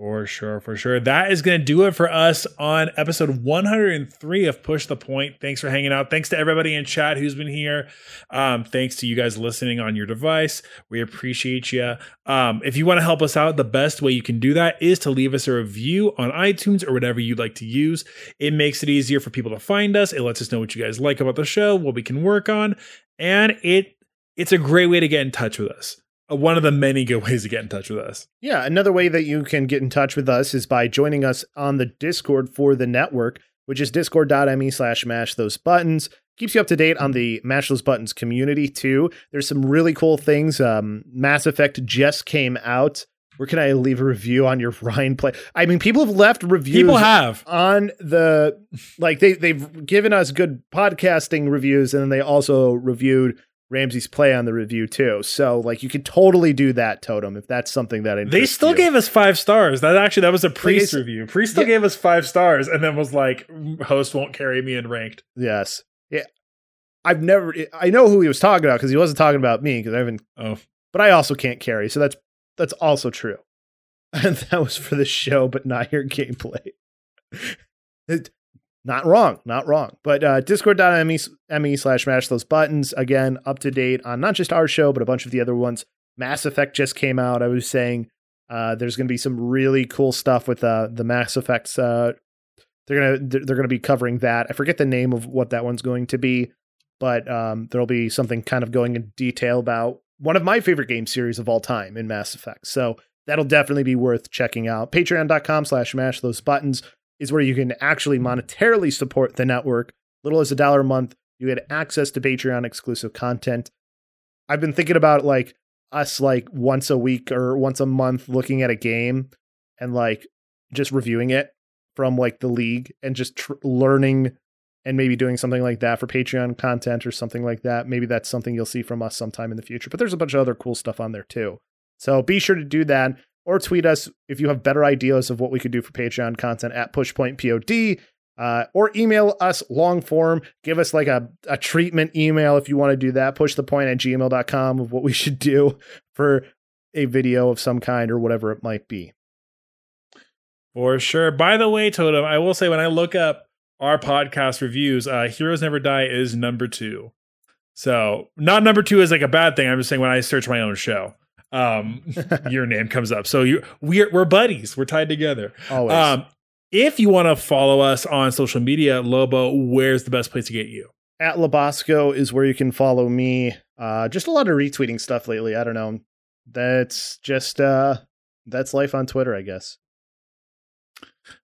A: For sure, for sure. That is going to do it for us on episode 103 of Push the Point. Thanks for hanging out. Thanks to everybody in chat who's been here. Um, thanks to you guys listening on your device. We appreciate you. Um, if you want to help us out, the best way you can do that is to leave us a review on iTunes or whatever you'd like to use. It makes it easier for people to find us. It lets us know what you guys like about the show, what we can work on, and it it's a great way to get in touch with us one of the many good ways to get in touch with us.
B: Yeah, another way that you can get in touch with us is by joining us on the Discord for the network, which is discord.me slash mash those buttons. Keeps you up to date on the Mash Those Buttons community too. There's some really cool things. Um, Mass Effect just came out. Where can I leave a review on your Ryan play? I mean, people have left reviews.
A: People have
B: on the like they they've given us good podcasting reviews, and then they also reviewed Ramsey's play on the review too. So like you could totally do that, Totem, if that's something that
A: they still
B: you.
A: gave us five stars. That actually that was a priest like review. Priest still yeah. gave us five stars and then was like, mm, host won't carry me in ranked.
B: Yes. Yeah. I've never. I know who he was talking about because he wasn't talking about me because I haven't.
A: Oh.
B: But I also can't carry, so that's that's also true. And that was for the show, but not your gameplay. Not wrong, not wrong. But uh, discord.me slash mash those buttons. Again, up to date on not just our show, but a bunch of the other ones. Mass Effect just came out. I was saying uh, there's going to be some really cool stuff with uh, the Mass Effects. Uh, they're gonna they're gonna be covering that. I forget the name of what that one's going to be, but um, there'll be something kind of going in detail about one of my favorite game series of all time in Mass Effect. So that'll definitely be worth checking out. Patreon.com slash mash those buttons is where you can actually monetarily support the network. Little as a dollar a month, you get access to Patreon exclusive content. I've been thinking about like us like once a week or once a month looking at a game and like just reviewing it from like the league and just tr- learning and maybe doing something like that for Patreon content or something like that. Maybe that's something you'll see from us sometime in the future. But there's a bunch of other cool stuff on there too. So be sure to do that or tweet us if you have better ideas of what we could do for Patreon content at pushpointpod. Uh, or email us long form. Give us like a, a treatment email if you want to do that. Push the point at gmail.com of what we should do for a video of some kind or whatever it might be.
A: For sure. By the way, Totem, I will say when I look up our podcast reviews, uh, Heroes Never Die is number two. So not number two is like a bad thing. I'm just saying when I search my own show um, your name comes up. So you we're we're buddies. We're tied together.
B: Always. Um,
A: if you want to follow us on social media, Lobo, where's the best place to get you?
B: At Labasco is where you can follow me. Uh, just a lot of retweeting stuff lately. I don't know. That's just uh, that's life on Twitter, I guess.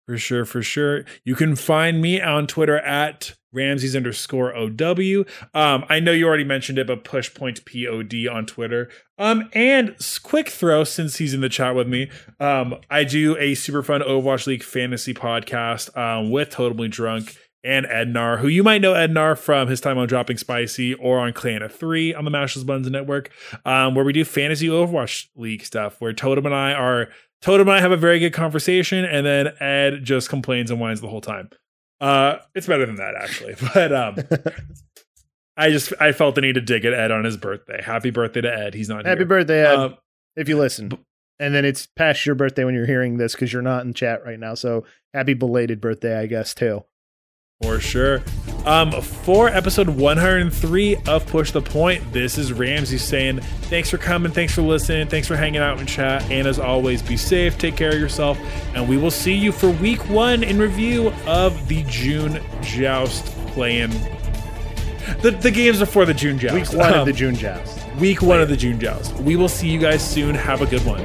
A: For sure, for sure. You can find me on Twitter at Ramses underscore OW. Um, I know you already mentioned it, but push point POD on Twitter. Um, and quick throw since he's in the chat with me. Um, I do a super fun Overwatch League fantasy podcast um, with Totally Drunk and Ednar, who you might know Ednar from his time on Dropping Spicy or on Clan of Three on the Mash Buns Network, um, where we do fantasy Overwatch League stuff, where Totem and I are Totem and I have a very good conversation, and then Ed just complains and whines the whole time. Uh, it's better than that actually, but um, I just I felt the need to dig at Ed on his birthday. Happy birthday to Ed. He's not here.
B: happy
A: here.
B: birthday, Ed. Um, if you listen, and then it's past your birthday when you're hearing this because you're not in chat right now. So happy belated birthday, I guess too.
A: For sure. Um, for episode 103 of Push the Point, this is Ramses saying thanks for coming, thanks for listening, thanks for hanging out in chat, and as always, be safe, take care of yourself, and we will see you for week one in review of the June Joust playing. The, the games before the June Joust.
B: Week one um, of the June Joust.
A: Week one of the June Joust. We will see you guys soon. Have a good one.